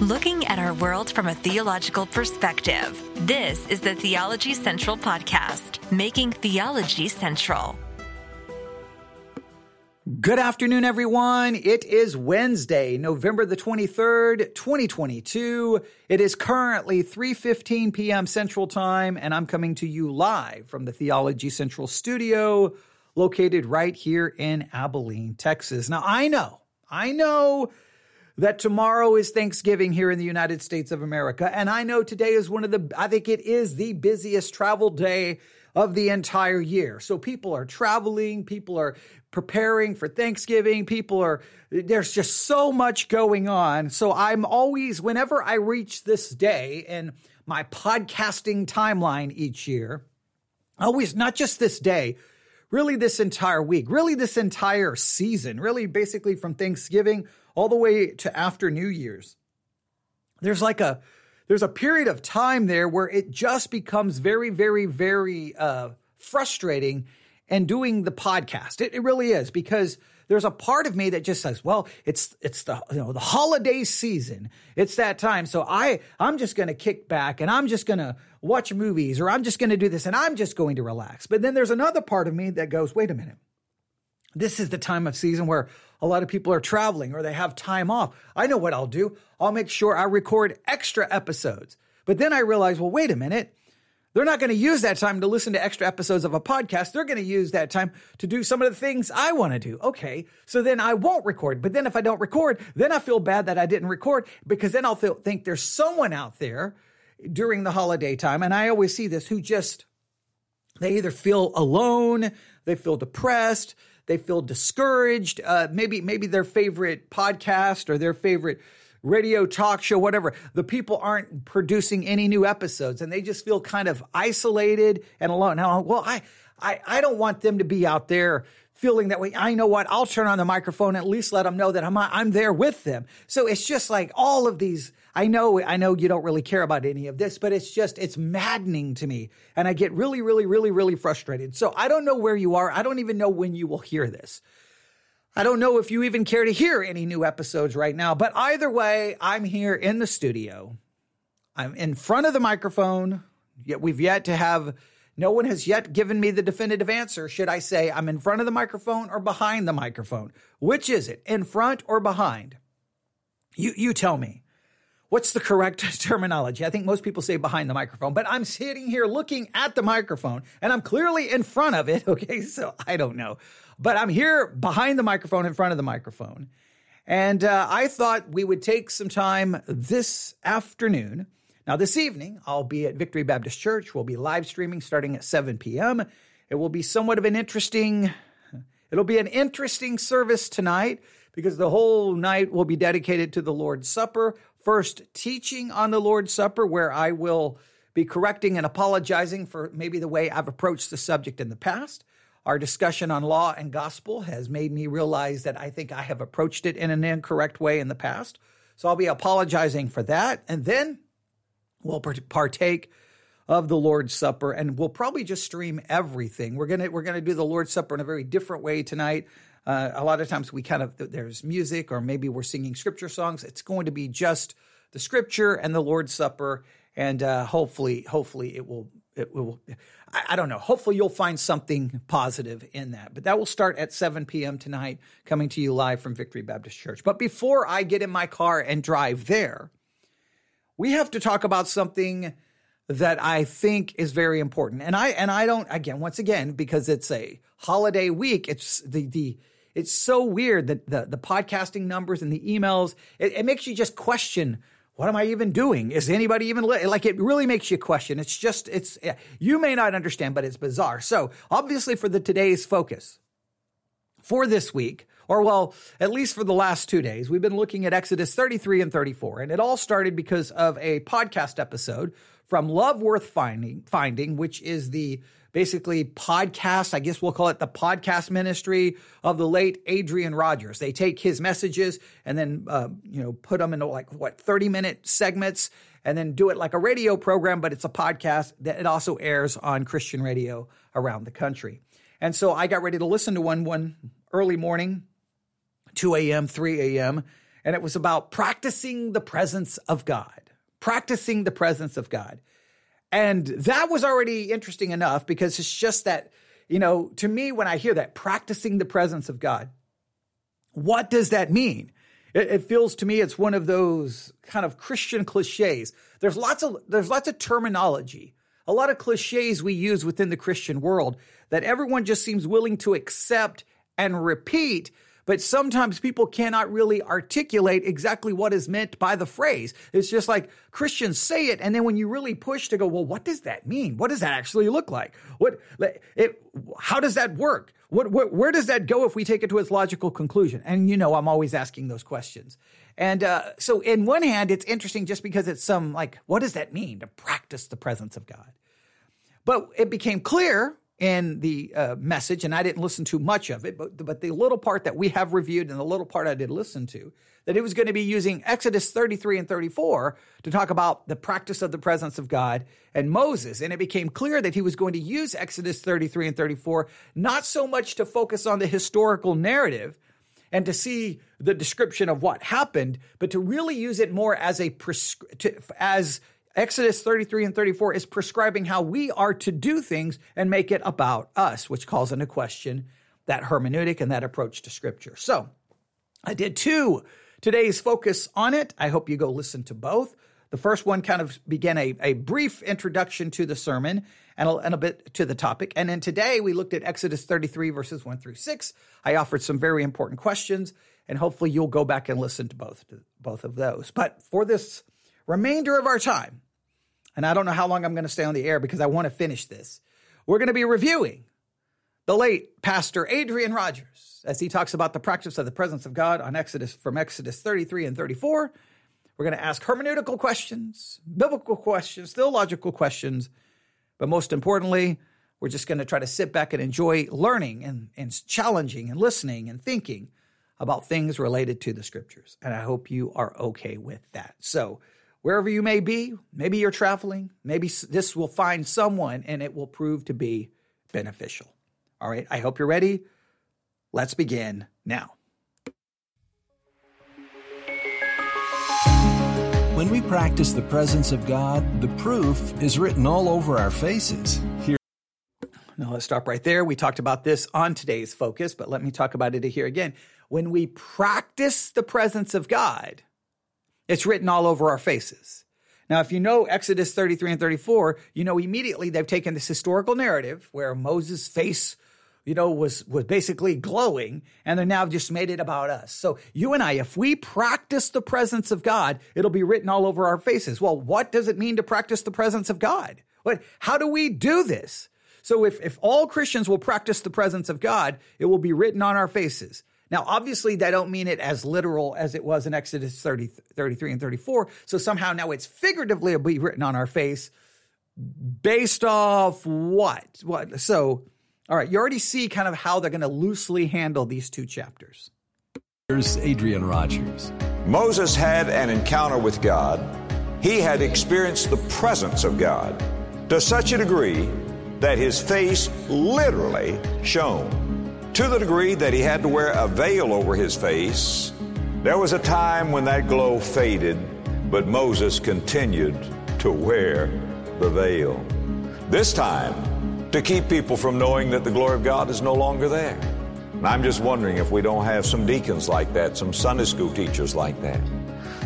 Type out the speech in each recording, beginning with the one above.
looking at our world from a theological perspective. This is the Theology Central Podcast, making theology central. Good afternoon, everyone. It is Wednesday, November the 23rd, 2022. It is currently 3.15 p.m. Central Time, and I'm coming to you live from the Theology Central studio located right here in Abilene, Texas. Now, I know, I know that tomorrow is Thanksgiving here in the United States of America. And I know today is one of the, I think it is the busiest travel day of the entire year. So people are traveling, people are preparing for Thanksgiving, people are, there's just so much going on. So I'm always, whenever I reach this day in my podcasting timeline each year, always, not just this day, really this entire week, really this entire season, really basically from Thanksgiving all the way to after New Year's. There's like a there's a period of time there where it just becomes very, very, very uh, frustrating and doing the podcast. It, it really is because there's a part of me that just says, well, it's it's the you know the holiday season. It's that time. So I I'm just going to kick back and I'm just going to watch movies or I'm just going to do this and I'm just going to relax. But then there's another part of me that goes, wait a minute. This is the time of season where a lot of people are traveling or they have time off. I know what I'll do. I'll make sure I record extra episodes. But then I realize, well, wait a minute. They're not going to use that time to listen to extra episodes of a podcast. They're going to use that time to do some of the things I want to do. Okay. So then I won't record. But then if I don't record, then I feel bad that I didn't record because then I'll feel, think there's someone out there during the holiday time. And I always see this who just, they either feel alone, they feel depressed, they feel discouraged. Uh, maybe maybe their favorite podcast or their favorite radio talk show, whatever. The people aren't producing any new episodes, and they just feel kind of isolated and alone. Now, well, I I, I don't want them to be out there feeling that way. I know what? I'll turn on the microphone at least let them know that I'm I'm there with them. So it's just like all of these I know, I know you don't really care about any of this, but it's just, it's maddening to me. And I get really, really, really, really frustrated. So I don't know where you are. I don't even know when you will hear this. I don't know if you even care to hear any new episodes right now, but either way, I'm here in the studio. I'm in front of the microphone. Yet we've yet to have, no one has yet given me the definitive answer. Should I say I'm in front of the microphone or behind the microphone? Which is it, in front or behind? You, you tell me. What's the correct terminology? I think most people say behind the microphone, but I'm sitting here looking at the microphone and I'm clearly in front of it. Okay. So I don't know, but I'm here behind the microphone, in front of the microphone. And uh, I thought we would take some time this afternoon. Now, this evening, I'll be at Victory Baptist Church. We'll be live streaming starting at 7 p.m. It will be somewhat of an interesting, it'll be an interesting service tonight because the whole night will be dedicated to the Lord's Supper. First, teaching on the Lord's Supper, where I will be correcting and apologizing for maybe the way I've approached the subject in the past. Our discussion on law and gospel has made me realize that I think I have approached it in an incorrect way in the past. So I'll be apologizing for that. And then we'll partake of the Lord's Supper and we'll probably just stream everything. We're going to we're going to do the Lord's Supper in a very different way tonight. Uh, a lot of times we kind of, there's music or maybe we're singing scripture songs. It's going to be just the scripture and the Lord's Supper. And uh, hopefully, hopefully it will, it will, I, I don't know. Hopefully you'll find something positive in that. But that will start at 7 p.m. tonight, coming to you live from Victory Baptist Church. But before I get in my car and drive there, we have to talk about something that I think is very important. And I and I don't again once again because it's a holiday week. It's the the it's so weird that the, the podcasting numbers and the emails, it, it makes you just question what am I even doing? Is anybody even li-? like it really makes you question. It's just it's you may not understand, but it's bizarre. So obviously for the today's focus for this week, or well, at least for the last two days, we've been looking at Exodus 33 and 34, and it all started because of a podcast episode from Love Worth Finding, Finding, which is the basically podcast. I guess we'll call it the podcast ministry of the late Adrian Rogers. They take his messages and then, uh, you know, put them into like what, 30 minute segments and then do it like a radio program, but it's a podcast that it also airs on Christian radio around the country. And so I got ready to listen to one one early morning, 2 a.m., 3 a.m., and it was about practicing the presence of God, practicing the presence of God. And that was already interesting enough because it's just that, you know, to me, when I hear that, practicing the presence of God, what does that mean? It, it, feels to me it's one of those kind of Christian cliches. There's lots of there's lots of terminology, a lot of cliches we use within the Christian world that everyone just seems willing to accept and repeat but sometimes people cannot really articulate exactly what is meant by the phrase. It's just like Christians say it, and then when you really push to go, well, what does that mean? What does that actually look like? What, it, how does that work? What, what, where does that go if we take it to its logical conclusion? And you know, I'm always asking those questions. And uh, so, in one hand, it's interesting just because it's some like, what does that mean to practice the presence of God? But it became clear in the uh, message, and I didn't listen to much of it, but, but the little part that we have reviewed and the little part I did listen to, that it was going to be using Exodus 33 and 34 to talk about the practice of the presence of God and Moses. And it became clear that he was going to use Exodus 33 and 34 not so much to focus on the historical narrative and to see the description of what happened, but to really use it more as a to, as Exodus 33 and 34 is prescribing how we are to do things and make it about us, which calls into question that hermeneutic and that approach to scripture. So I did two today's focus on it. I hope you go listen to both. The first one kind of began a, a brief introduction to the sermon and a, and a bit to the topic. And then today we looked at Exodus 33, verses 1 through 6. I offered some very important questions, and hopefully you'll go back and listen to both, to both of those. But for this remainder of our time, and I don't know how long I'm going to stay on the air because I want to finish this, we're going to be reviewing the late Pastor Adrian Rogers as he talks about the practice of the presence of God on Exodus from Exodus 33 and 34. We're going to ask hermeneutical questions, biblical questions, theological questions, but most importantly, we're just going to try to sit back and enjoy learning and, and challenging and listening and thinking about things related to the scriptures. And I hope you are okay with that. So, wherever you may be, maybe you're traveling, maybe this will find someone and it will prove to be beneficial. All right, I hope you're ready. Let's begin now. When we practice the presence of God, the proof is written all over our faces. Here now let's stop right there. We talked about this on today's focus, but let me talk about it here again. When we practice the presence of God, it's written all over our faces. Now, if you know Exodus 33 and 34, you know immediately they've taken this historical narrative where Moses' face, you know, was, was basically glowing, and they're now just made it about us. So you and I, if we practice the presence of God, it'll be written all over our faces. Well, what does it mean to practice the presence of God? What, how do we do this? So if, if all Christians will practice the presence of God, it will be written on our faces. Now, obviously, they don't mean it as literal as it was in Exodus 30, 33 and 34. So somehow now it's figuratively be written on our face based off what? What? So, all right, you already see kind of how they're going to loosely handle these two chapters. Here's Adrian Rogers. Moses had an encounter with God. He had experienced the presence of God to such a degree that his face literally shone to the degree that he had to wear a veil over his face. There was a time when that glow faded, but Moses continued to wear the veil. This time, to keep people from knowing that the glory of God is no longer there. And I'm just wondering if we don't have some deacons like that, some Sunday school teachers like that,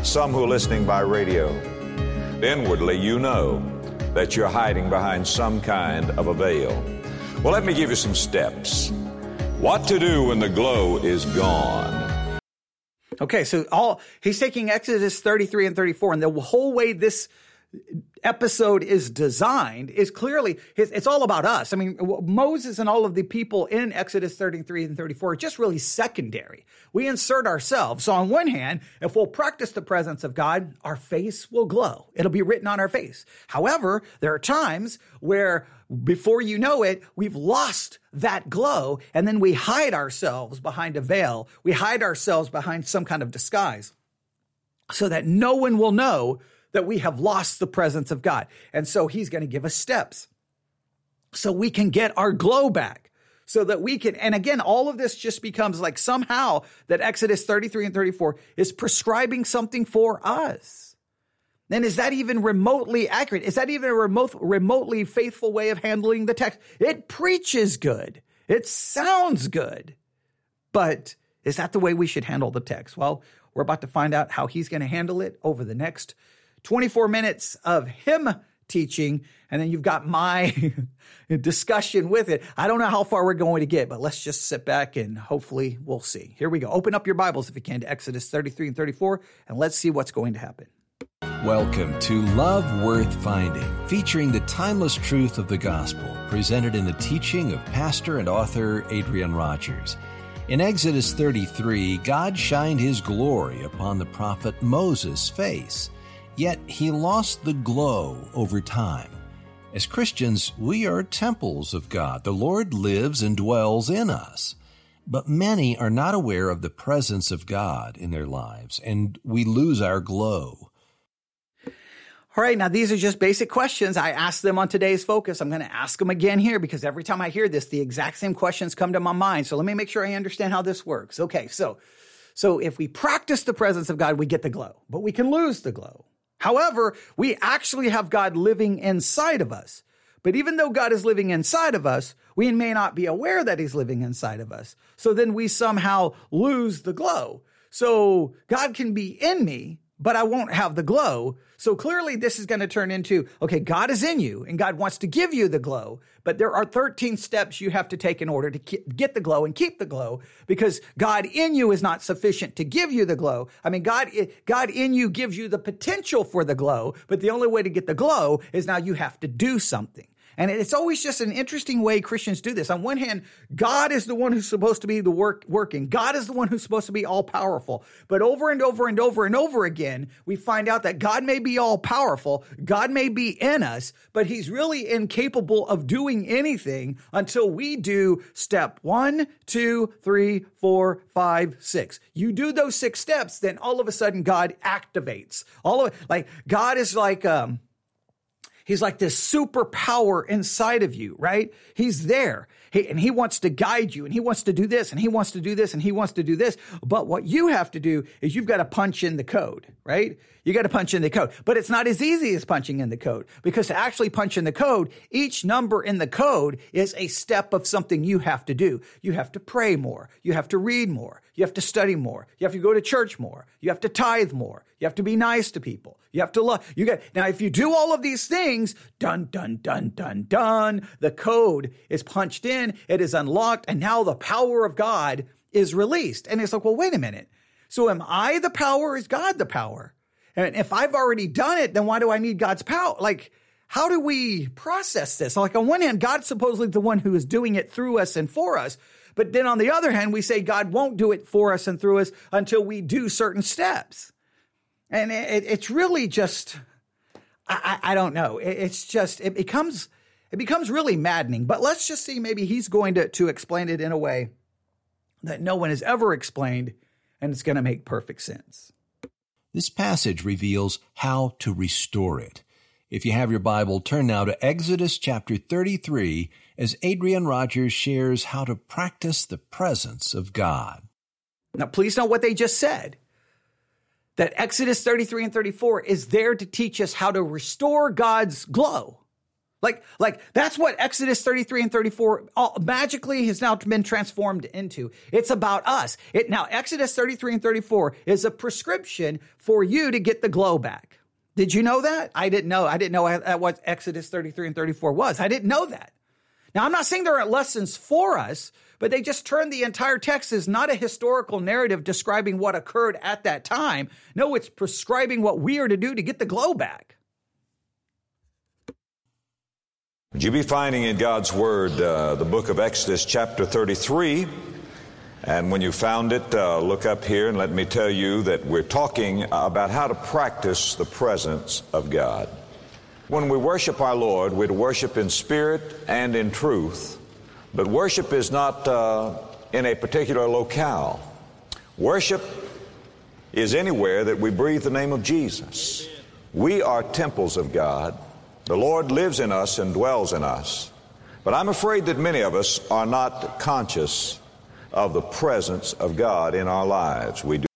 some who are listening by radio. Inwardly, you know that you're hiding behind some kind of a veil. Well, let me give you some steps what to do when the glow is gone. Okay, so all he's taking Exodus 33 and 34, and the whole way this episode is designed is clearly it's all about us. I mean, Moses and all of the people in Exodus 33 and 34 are just really secondary. We insert ourselves. So on one hand, if we'll practice the presence of God, our face will glow. It'll be written on our face. However, there are times where before you know it, we've lost that glow and then we hide ourselves behind a veil. We hide ourselves behind some kind of disguise so that no one will know that we have lost the presence of God. And so he's going to give us steps so we can get our glow back. so that we can, and again, all of this just becomes like somehow that Exodus 33 and 34 is prescribing something for us. Then is that even remotely accurate? Is that even a remote, remotely faithful way of handling the text? It preaches good. It sounds good. But is that the way we should handle the text? Well, we're about to find out how he's going to handle it over the next 24 minutes of him teaching, and then you've got my discussion with it. I don't know how far we're going to get, but let's just sit back and hopefully we'll see. Here we go. Open up your Bibles if you can to Exodus 33 and 34, and let's see what's going to happen. Welcome to Love Worth Finding, featuring the timeless truth of the gospel, presented in the teaching of pastor and author Adrian Rogers. In Exodus 33, God shined his glory upon the prophet Moses' face. Yet he lost the glow over time. As Christians, we are temples of God. The Lord lives and dwells in us. But many are not aware of the presence of God in their lives, and we lose our glow. All right, now these are just basic questions. I asked them on today's focus. I'm going to ask them again here because every time I hear this, the exact same questions come to my mind. So let me make sure I understand how this works. Okay, so so if we practice the presence of God, we get the glow, but we can lose the glow. However, we actually have God living inside of us. But even though God is living inside of us, we may not be aware that he's living inside of us. So then we somehow lose the glow. So God can be in me, but I won't have the glow. So clearly this is going to turn into, okay, God is in you and God wants to give you the glow, but there are 13 steps you have to take in order to get the glow and keep the glow because God in you is not sufficient to give you the glow. I mean, God, God in you gives you the potential for the glow, but the only way to get the glow is now you have to do something. And it's always just an interesting way Christians do this. On one hand, God is the one who's supposed to be the work working. God is the one who's supposed to be all powerful. But over and over and over and over again, we find out that God may be all powerful. God may be in us, but he's really incapable of doing anything until we do step one, two, three, four, five, six. You do those six steps, then all of a sudden God activates. All of like God is like, um, He's like this superpower inside of you, right? He's there. He, and he wants to guide you and he wants to do this and he wants to do this and he wants to do this. But what you have to do is you've got to punch in the code, right? You got to punch in the code, but it's not as easy as punching in the code because to actually punch in the code, each number in the code is a step of something you have to do. You have to pray more. You have to read more. You have to study more. You have to go to church more. You have to tithe more. You have to be nice to people. You have to love. You get now. If you do all of these things, dun dun dun dun dun, the code is punched in in, it is unlocked, and now the power of God is released. And it's like, well, wait a minute. So am I the power? Is God the power? And if I've already done it, then why do I need God's power? Like, how do we process this? Like, on one hand, God's supposedly the one who is doing it through us and for us. But then on the other hand, we say God won't do it for us and through us until we do certain steps. And it, it's really just, I, I, don't know. it's just, it becomes it becomes really maddening. But let's just see, maybe he's going to, to explain it in a way that no one has ever explained, and it's going to make perfect sense. This passage reveals how to restore it. If you have your Bible, turn now to Exodus chapter 33 as Adrian Rogers shares how to practice the presence of God. Now, please note what they just said that Exodus 33 and 34 is there to teach us how to restore God's glow. Like, like that's what Exodus 33 and 34 all, magically has now been transformed into. It's about us. It now Exodus 33 and 34 is a prescription for you to get the glow back. Did you know that? I didn't know. I didn't know uh, what Exodus 33 and 34 was. I didn't know that. Now, I'm not saying there aren't lessons for us, but they just turn the entire text as not a historical narrative describing what occurred at that time. No, it's prescribing what we are to do to get the glow back. Would you be finding in God's Word uh, the book of Exodus, chapter 33? And when you found it, uh, look up here and let me tell you that we're talking about how to practice the presence of God. When we worship our Lord, we worship in spirit and in truth. But worship is not uh, in a particular locale. Worship is anywhere that we breathe the name of Jesus. We are temples of God. The Lord lives in us and dwells in us. But I'm afraid that many of us are not conscious of the presence of God in our lives. We do.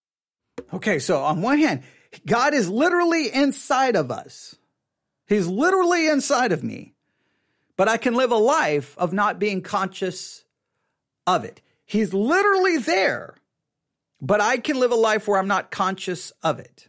Okay, so on one hand, God is literally inside of us. He's literally inside of me. But I can live a life of not being conscious of it. He's literally there, but I can live a life where I'm not conscious of it.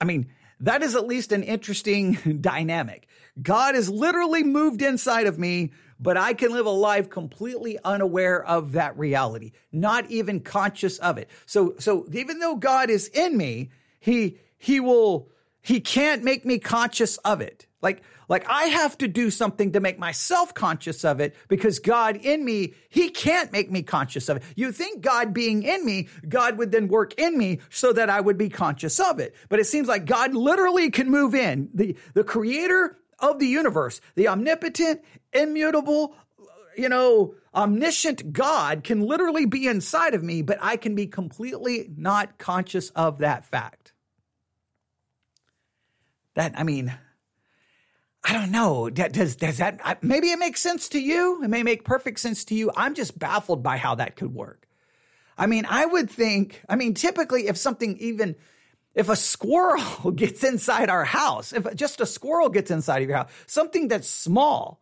I mean, that is at least an interesting dynamic. God is literally moved inside of me, but I can live a life completely unaware of that reality, not even conscious of it. So, so even though God is in me, he, he will, he can't make me conscious of it. Like, like I have to do something to make myself conscious of it because God in me, He can't make me conscious of it. You think God being in me, God would then work in me so that I would be conscious of it. But it seems like God literally can move in. The, the creator of the universe, the omnipotent, immutable, you know, omniscient God can literally be inside of me, but I can be completely not conscious of that fact. That, I mean, I don't know. Does does that maybe it makes sense to you? It may make perfect sense to you. I'm just baffled by how that could work. I mean, I would think. I mean, typically, if something even if a squirrel gets inside our house, if just a squirrel gets inside of your house, something that's small,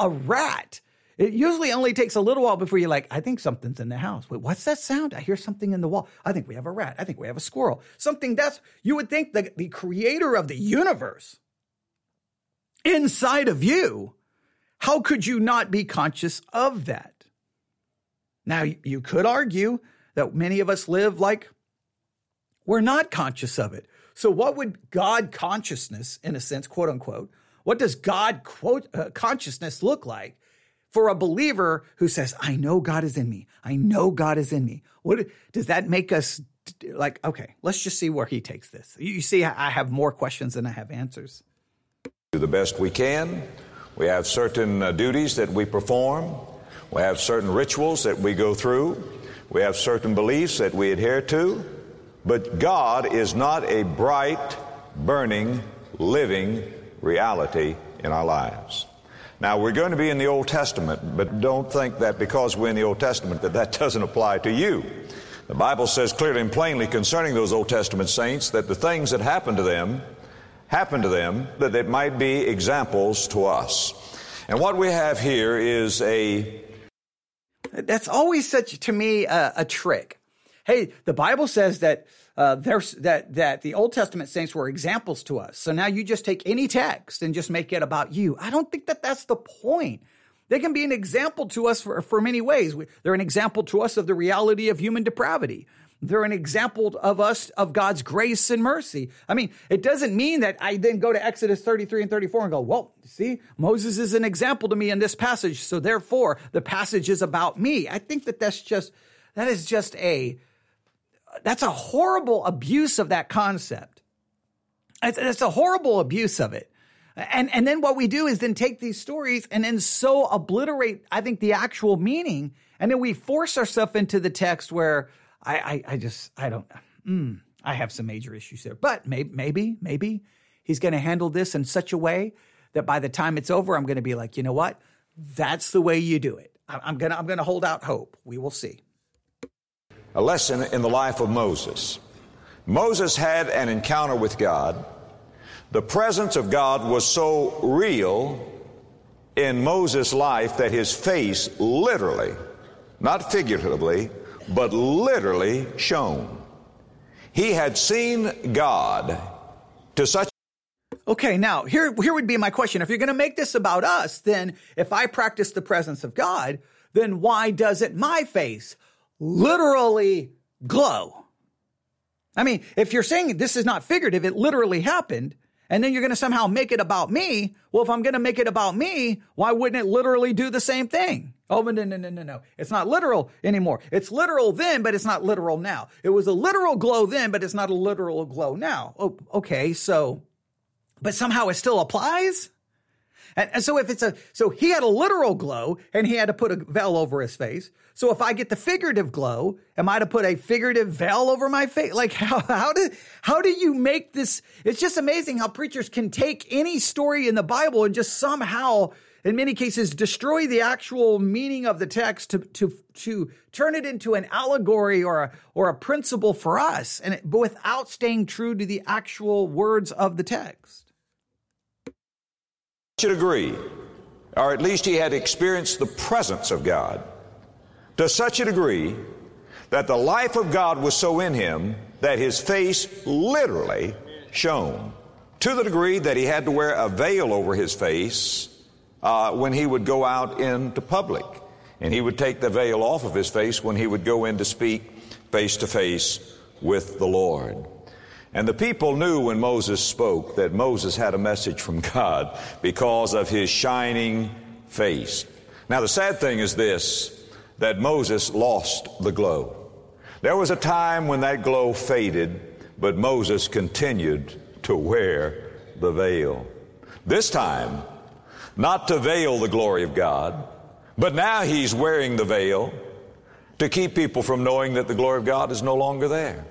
a rat, it usually only takes a little while before you're like, I think something's in the house. Wait, what's that sound? I hear something in the wall. I think we have a rat. I think we have a squirrel. Something that's, you would think the, the creator of the universe inside of you, how could you not be conscious of that? Now, you could argue that many of us live like we're not conscious of it. So, what would God consciousness, in a sense, quote unquote, what does God quote uh, consciousness look like for a believer who says, "I know God is in me. I know God is in me"? What does that make us like? Okay, let's just see where He takes this. You see, I have more questions than I have answers do the best we can. We have certain uh, duties that we perform. We have certain rituals that we go through. We have certain beliefs that we adhere to. But God is not a bright, burning, living reality in our lives. Now, we're going to be in the Old Testament, but don't think that because we're in the Old Testament that that doesn't apply to you. The Bible says clearly and plainly concerning those Old Testament saints that the things that happened to them happened to them that it might be examples to us. And what we have here is a. That's always such, to me, a, a trick. Hey, the Bible says that uh, there's that that the Old Testament saints were examples to us. So now you just take any text and just make it about you. I don't think that that's the point. They can be an example to us for, for many ways. They're an example to us of the reality of human depravity. They're an example of us, of God's grace and mercy. I mean, it doesn't mean that I then go to Exodus 33 and 34 and go, well, see, Moses is an example to me in this passage. So therefore, the passage is about me. I think that that's just, that is just a, that's a horrible abuse of that concept. It's, a horrible abuse of it. And, and then what we do is then take these stories and then so obliterate, I think, the actual meaning. And then we force ourselves into the text where, I, I, I just, I don't, mm, I have some major issues there. But maybe, maybe, maybe he's going to handle this in such a way that by the time it's over, I'm going to be like, you know what? That's the way you do it. I'm going to, I'm going to hold out hope. We will see. A lesson in the life of Moses. Moses had an encounter with God. The presence of God was so real in Moses' life that his face literally, not figuratively, but literally shone. He had seen God to such Okay, now here, here would be my question. If you're going to make this about us, then if I practice the presence of God, then why doesn't my face literally glow? I mean, if you're saying this is not figurative, it literally happened, and then you're going to somehow make it about me. Well, if I'm going to make it about me, why wouldn't it literally do the same thing? Oh, no, no, no, no, no. It's not literal anymore. It's literal then, but it's not literal now. It was a literal glow then, but it's not a literal glow now. Oh, okay. So, but somehow it still applies. And, so if it's a, so he had a literal glow and he had to put a veil over his face. So if I get the figurative glow, am I to put a figurative veil over my face? Like how, how do, how do you make this? It's just amazing how preachers can take any story in the Bible and just somehow in many cases, destroy the actual meaning of the text to, to, to turn it into an allegory or a, or a principle for us, and it, but without staying true to the actual words of the text. Should agree, or at least he had experienced the presence of God to such a degree that the life of God was so in him that his face literally shone to the degree that he had to wear a veil over his face uh, when he would go out into public. And he would take the veil off of his face when he would go in to speak face to face with the Lord. And the people knew when Moses spoke that Moses had a message from God because of his shining face. Now, the sad thing is this that Moses lost the glow. There was a time when that glow faded, but Moses continued to wear the veil. This time, not to veil the glory of God, but now he's wearing the veil to keep people from knowing that the glory of God is no longer there.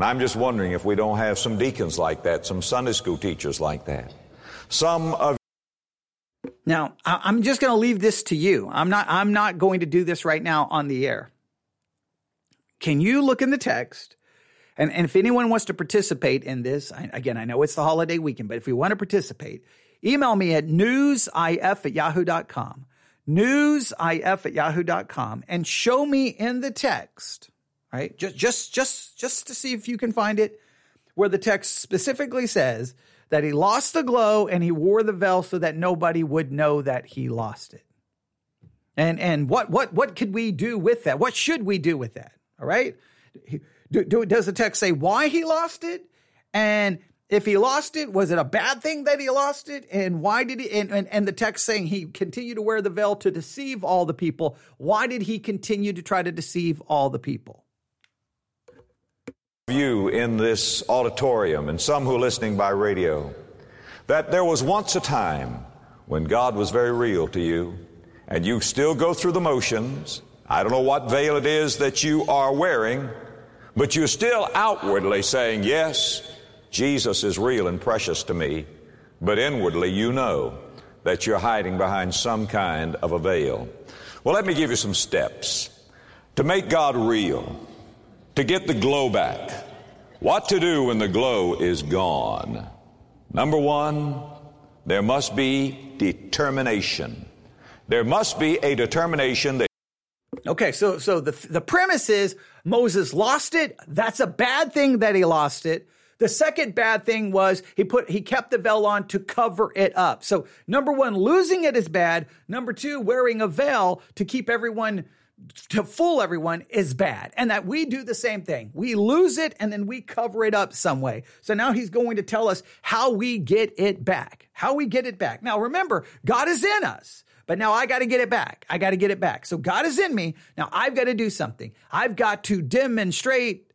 And I'm just wondering if we don't have some deacons like that, some Sunday school teachers like that. Some of now, I'm just going to leave this to you. I'm not I'm not going to do this right now on the air. Can you look in the text and, and if anyone wants to participate in this, I, again, I know it's the holiday weekend, but if you want to participate, email me at newsif at yahoo.com, newsif at yahoo.com, and show me in the text, right? Just, just, just, just to see if you can find it where the text specifically says that he lost the glow and he wore the veil so that nobody would know that he lost it. And, and what, what, what could we do with that? What should we do with that? All right. Do, do, does the text say why he lost it? And if he lost it, was it a bad thing that he lost it? And why did he? And, and, and the text saying he continued to wear the veil to deceive all the people. Why did he continue to try to deceive all the people? You in this auditorium and some who are listening by radio, that there was once a time when God was very real to you, and you still go through the motions. I don't know what veil it is that you are wearing. But you're still outwardly saying, yes, Jesus is real and precious to me. But inwardly, you know that you're hiding behind some kind of a veil. Well, let me give you some steps to make God real, to get the glow back. What to do when the glow is gone? Number one, there must be determination. There must be a determination that Okay, so so the the premise is Moses lost it. That's a bad thing that he lost it. The second bad thing was he put he kept the veil on to cover it up. So number 1 losing it is bad. Number 2 wearing a veil to keep everyone to fool everyone is bad. And that we do the same thing. We lose it and then we cover it up some way. So now he's going to tell us how we get it back. How we get it back. Now remember, God is in us. But now I got to get it back. I got to get it back. So God is in me. Now I've got to do something. I've got to demonstrate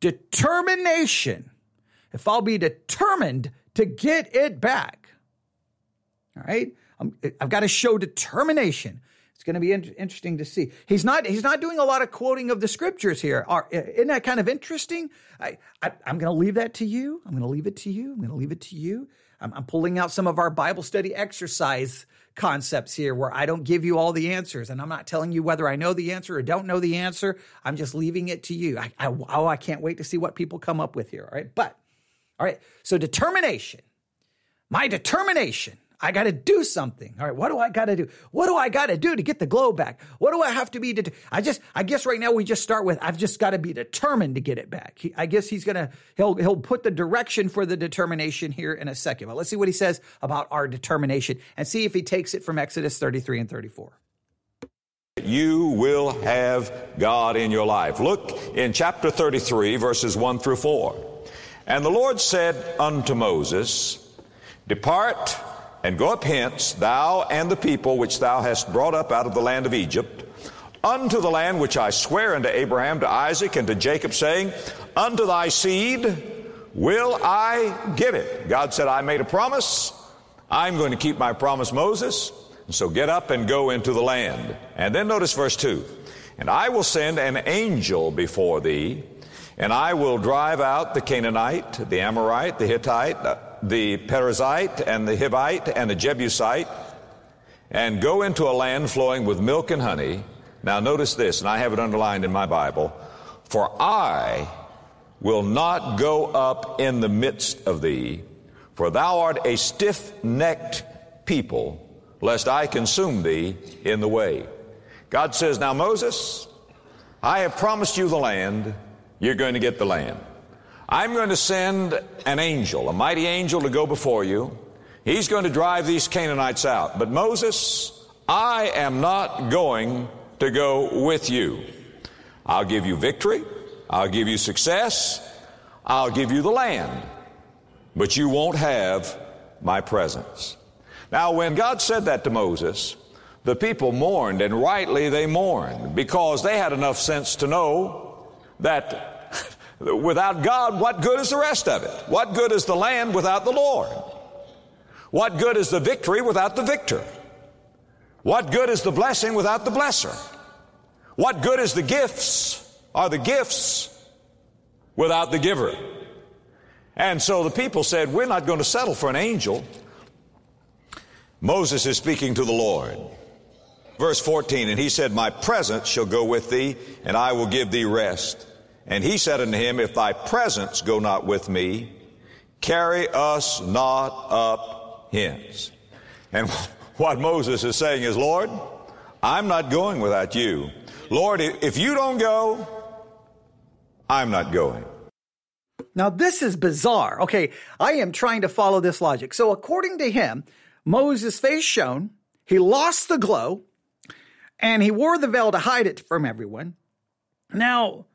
determination. If I'll be determined to get it back, all right, i have got to show determination. It's going to be in- interesting to see. He's not. He's not doing a lot of quoting of the scriptures here. Are, isn't that kind of interesting? I, I am going to leave that to you. I'm going to leave it to you. I'm going to leave it to you. I'm, I'm pulling out some of our Bible study exercise concepts here where I don't give you all the answers and I'm not telling you whether I know the answer or don't know the answer. I'm just leaving it to you. I, I, oh, I can't wait to see what people come up with here. All right. But, all right. So determination, my determination I got to do something. All right, what do I got to do? What do I got to do to get the glow back? What do I have to be? Det- I just, I guess right now we just start with I've just got to be determined to get it back. He, I guess he's gonna he'll he'll put the direction for the determination here in a second. But let's see what he says about our determination and see if he takes it from Exodus 33 and 34. You will have God in your life. Look in chapter 33, verses 1 through 4. And the Lord said unto Moses, Depart and go up hence, thou and the people which thou hast brought up out of the land of Egypt, unto the land which I swear unto Abraham, to Isaac, and to Jacob, saying, Unto thy seed will I give it. God said, I made a promise. I'm going to keep my promise, Moses. And so get up and go into the land. And then notice verse 2. And I will send an angel before thee, and I will drive out the Canaanite, the Amorite, the Hittite, the Perizzite and the Hivite and the Jebusite and go into a land flowing with milk and honey. Now notice this, and I have it underlined in my Bible. For I will not go up in the midst of thee, for thou art a stiff-necked people, lest I consume thee in the way. God says, Now Moses, I have promised you the land, you're going to get the land. I'm going to send an angel, a mighty angel to go before you. He's going to drive these Canaanites out. But Moses, I am not going to go with you. I'll give you victory. I'll give you success. I'll give you the land. But you won't have my presence. Now, when God said that to Moses, the people mourned, and rightly they mourned, because they had enough sense to know that without God, what good is the rest of it? What good is the land without the Lord? What good is the victory without the victor? What good is the blessing without the blesser? What good is the gifts are the gifts without the giver? And so the people said, We're not going to settle for an angel. Moses is speaking to the Lord. Verse 14, and he said, My presence shall go with thee, and I will give thee rest. And he said unto him, If thy presence go not with me, carry us not up hence. And what Moses is saying is, Lord, I'm not going without you. Lord, if you don't go, I'm not going. Now, this is bizarre. Okay, I am trying to follow this logic. So, according to him, Moses' face shone, he lost the glow, and he wore the veil to hide it from everyone. Now,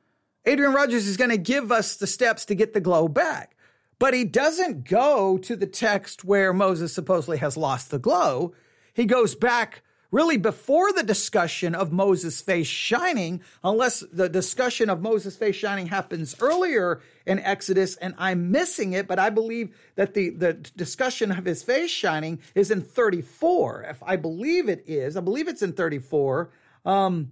Adrian Rogers is going to give us the steps to get the glow back, but he doesn't go to the text where Moses supposedly has lost the glow. He goes back really before the discussion of Moses' face shining, unless the discussion of Moses' face shining happens earlier in Exodus and I'm missing it, but I believe that the, the discussion of his face shining is in 34. If I believe it is, I believe it's in 34. Um,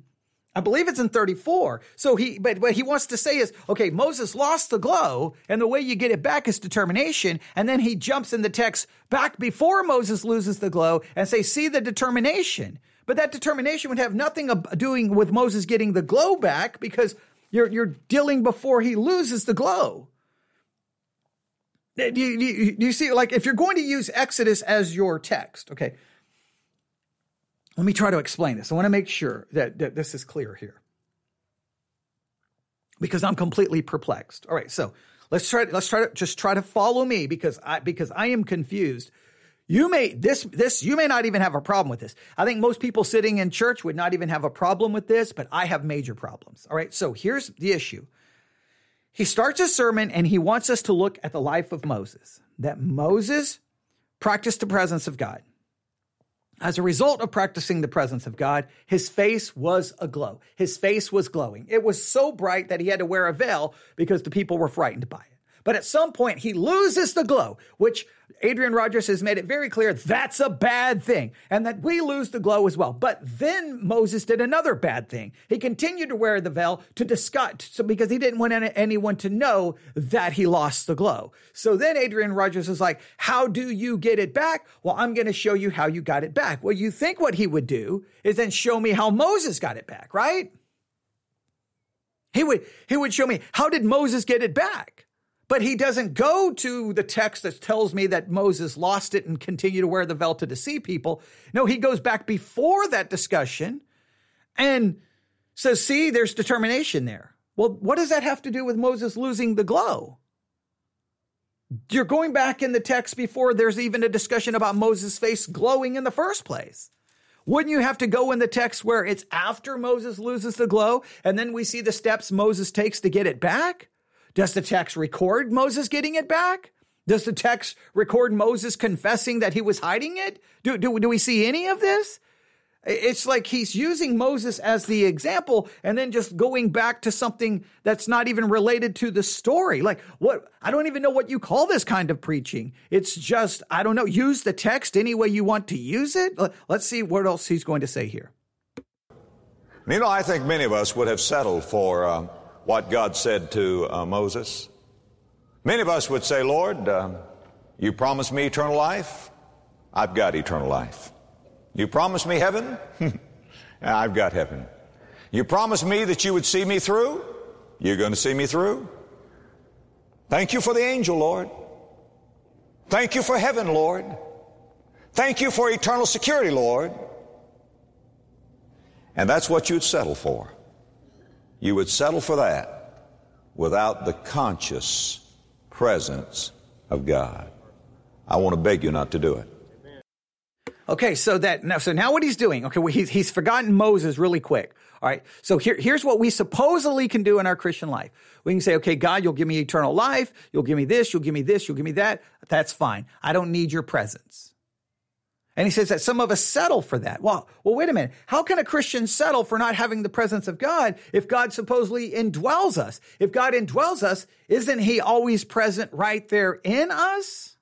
I believe it's in 34. So he, but what he wants to say is, okay, Moses lost the glow, and the way you get it back is determination. And then he jumps in the text back before Moses loses the glow and say, see the determination. But that determination would have nothing doing with Moses getting the glow back because you're, you're dealing before he loses the glow. Do you, do you, do you see, like, if you're going to use Exodus as your text, okay, let me try to explain this. I want to make sure that, that this is clear here because I'm completely perplexed. All right, so let's try let's try to just try to follow me because I because I am confused. You may this this you may not even have a problem with this. I think most people sitting in church would not even have a problem with this, but I have major problems. All right, so here's the issue. He starts a sermon and he wants us to look at the life of Moses. That Moses practiced the presence of God. As a result of practicing the presence of God, his face was aglow. His face was glowing. It was so bright that he had to wear a veil because the people were frightened by it. But at some point, he loses the glow, which Adrian Rogers has made it very clear that's a bad thing and that we lose the glow as well. But then Moses did another bad thing. He continued to wear the veil to discuss, so because he didn't want anyone to know that he lost the glow. So then Adrian Rogers is like, how do you get it back? Well, I'm going to show you how you got it back. Well, you think what he would do is then show me how Moses got it back, right? He would, he would show me, how did Moses get it back? But he doesn't go to the text that tells me that Moses lost it and continued to wear the veil to deceive people. No, he goes back before that discussion and says, see, there's determination there. Well, what does that have to do with Moses losing the glow? You're going back in the text before there's even a discussion about Moses' face glowing in the first place. Wouldn't you have to go in the text where it's after Moses loses the glow and then we see the steps Moses takes to get it back? Does the text record Moses getting it back? Does the text record Moses confessing that he was hiding it? Do, do, do we see any of this? It's like he's using Moses as the example and then just going back to something that's not even related to the story. Like, what? I don't even know what you call this kind of preaching. It's just, I don't know, use the text any way you want to use it. Let's see what else he's going to say here. You know, I think many of us would have settled for uh, what God said to uh, Moses. Many of us would say, Lord, uh, you promised me eternal life. I've got eternal life. You promised me heaven? I've got heaven. You promised me that you would see me through? You're going to see me through. Thank you for the angel, Lord. Thank you for heaven, Lord. Thank you for eternal security, Lord. And that's what you'd settle for. You would settle for that without the conscious presence of God. I want to beg you not to do it. Okay, so that now, so now what he's doing? Okay, well, he's he's forgotten Moses really quick. All right, so here here's what we supposedly can do in our Christian life. We can say, okay, God, you'll give me eternal life. You'll give me this. You'll give me this. You'll give me that. That's fine. I don't need your presence. And he says that some of us settle for that. Well, well, wait a minute. How can a Christian settle for not having the presence of God if God supposedly indwells us? If God indwells us, isn't he always present right there in us?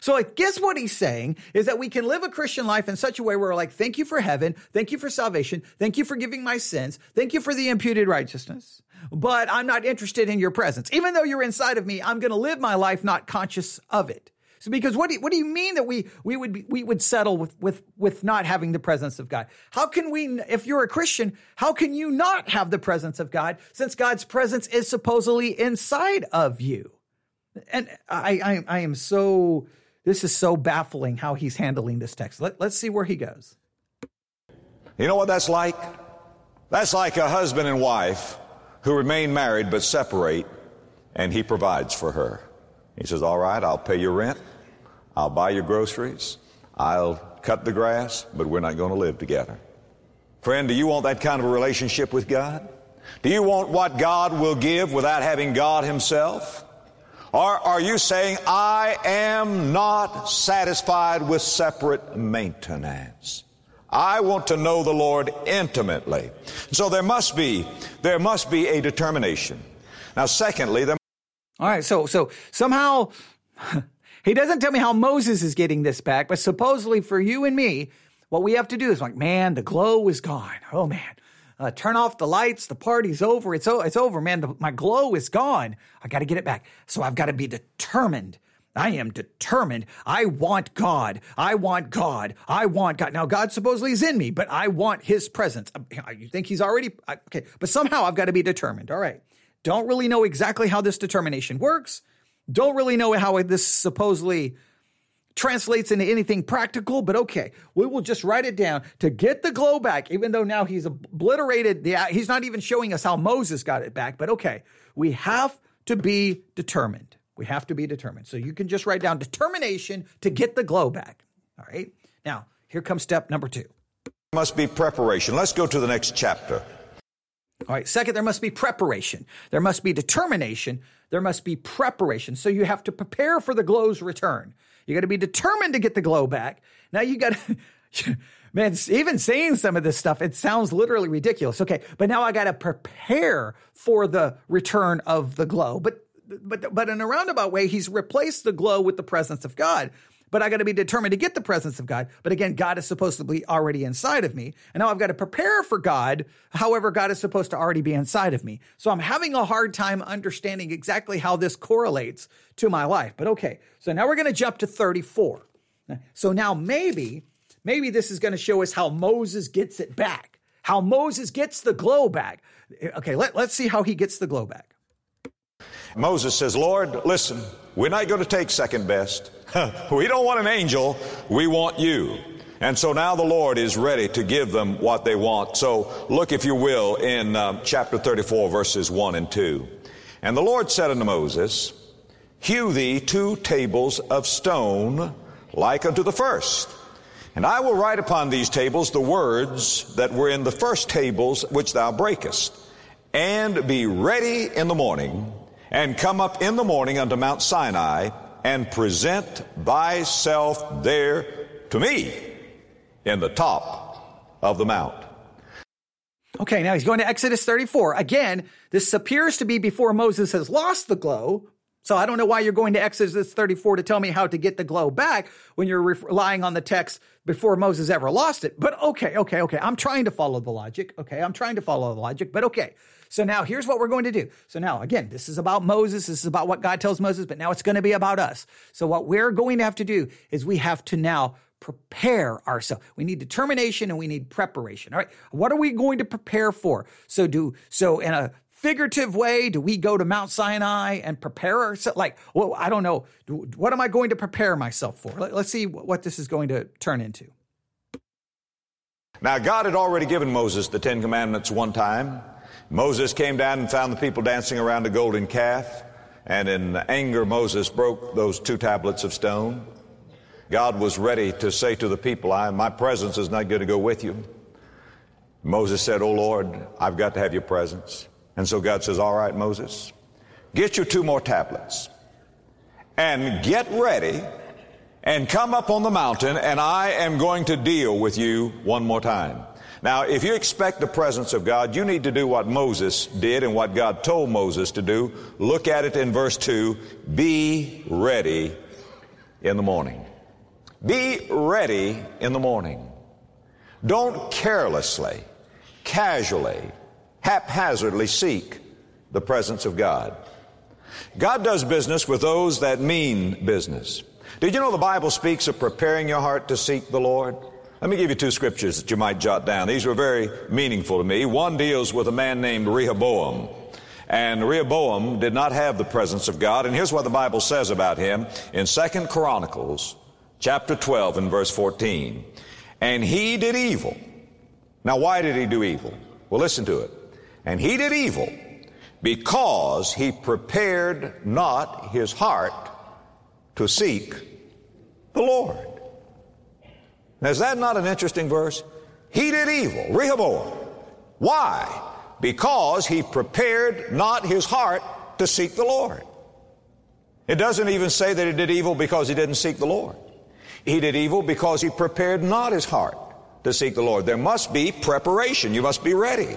So I guess what he's saying is that we can live a Christian life in such a way where we're like, thank you for heaven. Thank you for salvation. Thank you for giving my sins. Thank you for the imputed righteousness. But I'm not interested in your presence. Even though you're inside of me, I'm going to live my life not conscious of it. So because what do you, what do you mean that we we would be, we would settle with with with not having the presence of God? How can we if you're a Christian, how can you not have the presence of God since God's presence is supposedly inside of you? And I I, I am so this is so baffling how he's handling this text. Let, let's see where he goes. You know what that's like? That's like a husband and wife who remain married but separate, and he provides for her. He says, All right, I'll pay your rent, I'll buy your groceries, I'll cut the grass, but we're not going to live together. Friend, do you want that kind of a relationship with God? Do you want what God will give without having God Himself? Or are you saying, I am not satisfied with separate maintenance? I want to know the Lord intimately. So there must be, there must be a determination. Now, secondly, there All right, so so somehow he doesn't tell me how Moses is getting this back, but supposedly for you and me, what we have to do is like, man, the glow is gone. Oh man, uh, turn off the lights. The party's over. It's, o- it's over, man. The, my glow is gone. I got to get it back. So I've got to be determined. I am determined. I want God. I want God. I want God. Now, God supposedly is in me, but I want his presence. Uh, You think he's already, okay, but somehow I've got to be determined. All right. Don't really know exactly how this determination works. Don't really know how this supposedly translates into anything practical, but okay, we will just write it down to get the glow back, even though now he's obliterated the, he's not even showing us how Moses got it back, but okay, we have to be determined. We have to be determined. So you can just write down determination to get the glow back. All right. Now, here comes step number two. must be preparation. Let's go to the next chapter. All right. Second, there must be preparation. There must be determination. There must be preparation. So you have to prepare for the glow's return. You got to be determined to get the glow back. Now you got to, man, even saying some of this stuff, it sounds literally ridiculous. Okay. But now I got to prepare for the return of the glow. But, but, but in a roundabout way, he's replaced the glow with the presence of God but I got to be determined to get the presence of God. But again, God is supposed to be already inside of me. And now I've got to prepare for God. However, God is supposed to already be inside of me. So I'm having a hard time understanding exactly how this correlates to my life. But okay. So now we're going to jump to 34. So now maybe, maybe this is going to show us how Moses gets it back, how Moses gets the glow back. Okay. Let, let's see how he gets the glow back. Moses says, Lord, listen, we're not going to take second best. we don't want an angel, we want you. And so now the Lord is ready to give them what they want. So look, if you will, in uh, chapter 34, verses 1 and 2. And the Lord said unto Moses, Hew thee two tables of stone like unto the first. And I will write upon these tables the words that were in the first tables which thou breakest. And be ready in the morning, and come up in the morning unto Mount Sinai, and present thyself there to me in the top of the mount. Okay, now he's going to Exodus 34. Again, this appears to be before Moses has lost the glow. So I don't know why you're going to Exodus 34 to tell me how to get the glow back when you're relying on the text before Moses ever lost it. But okay, okay, okay. I'm trying to follow the logic. Okay, I'm trying to follow the logic, but okay. So now here's what we're going to do. So now again, this is about Moses. This is about what God tells Moses, but now it's going to be about us. So what we're going to have to do is we have to now prepare ourselves. We need determination and we need preparation. All right. What are we going to prepare for? So do so in a figurative way, do we go to Mount Sinai and prepare ourselves? Like, well, I don't know. What am I going to prepare myself for? Let, us see what this is going to turn into. Now, God had already given Moses the Ten Commandments one time. Moses came down and found the people dancing around a golden calf. And in anger, Moses broke those two tablets of stone. God was ready to say to the people, I, my presence is not going to go with you. Moses said, Oh Lord, I've got to have your presence. And so God says, All right, Moses, get your two more tablets and get ready and come up on the mountain, and I am going to deal with you one more time. Now, if you expect the presence of God, you need to do what Moses did and what God told Moses to do. Look at it in verse 2 Be ready in the morning. Be ready in the morning. Don't carelessly, casually, haphazardly seek the presence of God. God does business with those that mean business. Did you know the Bible speaks of preparing your heart to seek the Lord? Let me give you two scriptures that you might jot down. These were very meaningful to me. One deals with a man named Rehoboam. And Rehoboam did not have the presence of God. And here's what the Bible says about him in Second Chronicles chapter 12 and verse 14. And he did evil. Now why did he do evil? Well, listen to it. And he did evil because he prepared not his heart to seek the Lord. Now, is that not an interesting verse? He did evil, Rehoboam. Why? Because he prepared not his heart to seek the Lord. It doesn't even say that he did evil because he didn't seek the Lord. He did evil because he prepared not his heart to seek the Lord. There must be preparation. You must be ready.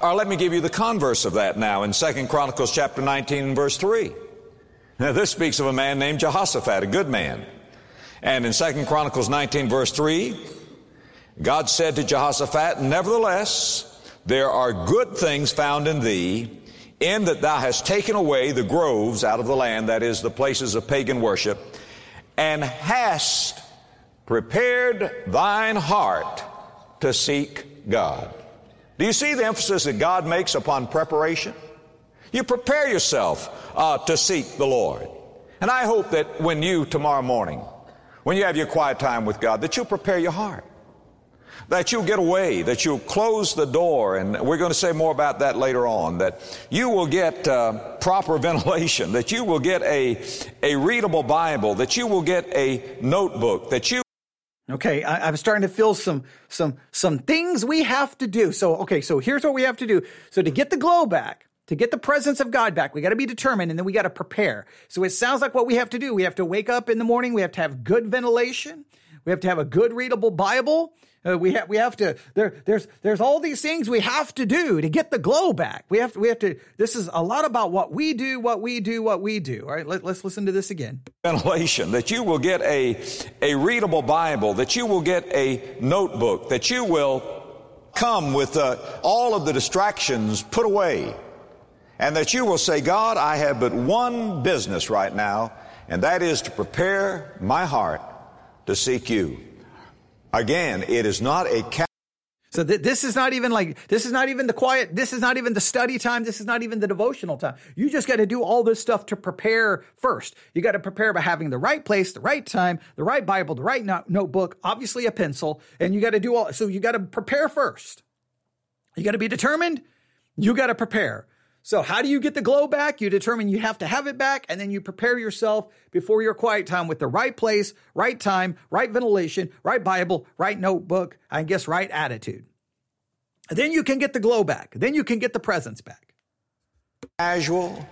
Or let me give you the converse of that now in 2 Chronicles chapter 19 and verse 3. Now this speaks of a man named Jehoshaphat, a good man. And in 2 Chronicles 19 verse 3, God said to Jehoshaphat, Nevertheless, there are good things found in thee, in that thou hast taken away the groves out of the land, that is, the places of pagan worship, and hast prepared thine heart to seek God. Do you see the emphasis that God makes upon preparation? You prepare yourself uh, to seek the Lord. And I hope that when you, tomorrow morning, when you have your quiet time with God, that you'll prepare your heart. That you'll get away, that you'll close the door, and we're going to say more about that later on, that you will get uh, proper ventilation, that you will get a, a readable Bible, that you will get a notebook, that you Okay, I, am starting to feel some some some things we have to do. So okay, so here's what we have to do. So to get the glow back, to get the presence of God back, we got to be determined and then we got to prepare. So it sounds like what we have to do. We have to wake up in the morning. We have to have good ventilation. We have to have a good readable Bible. Uh, we have we have to there there's there's all these things we have to do to get the glow back. We have to, we have to. This is a lot about what we do, what we do, what we do. All right, let, let's listen to this again. Ventilation. That you will get a a readable Bible. That you will get a notebook. That you will come with uh, all of the distractions put away, and that you will say, God, I have but one business right now, and that is to prepare my heart to seek you. Again, it is not a so th- this is not even like this is not even the quiet. This is not even the study time. This is not even the devotional time. You just got to do all this stuff to prepare first. You got to prepare by having the right place, the right time, the right Bible, the right no- notebook, obviously a pencil, and you got to do all. So you got to prepare first. You got to be determined. You got to prepare. So, how do you get the glow back? You determine you have to have it back, and then you prepare yourself before your quiet time with the right place, right time, right ventilation, right Bible, right notebook, I guess right attitude. then you can get the glow back. Then you can get the presence back. Casual,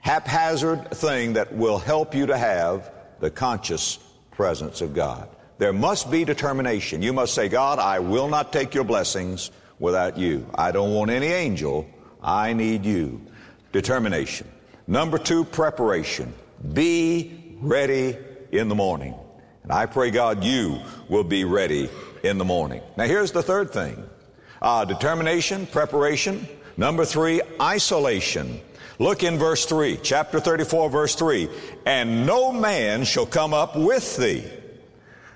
haphazard thing that will help you to have the conscious presence of God. There must be determination. You must say, God, I will not take your blessings without you. I don't want any angel I need you. Determination. Number two, preparation. Be ready in the morning. And I pray, God, you will be ready in the morning. Now, here's the third thing uh, determination, preparation. Number three, isolation. Look in verse 3, chapter 34, verse 3. And no man shall come up with thee.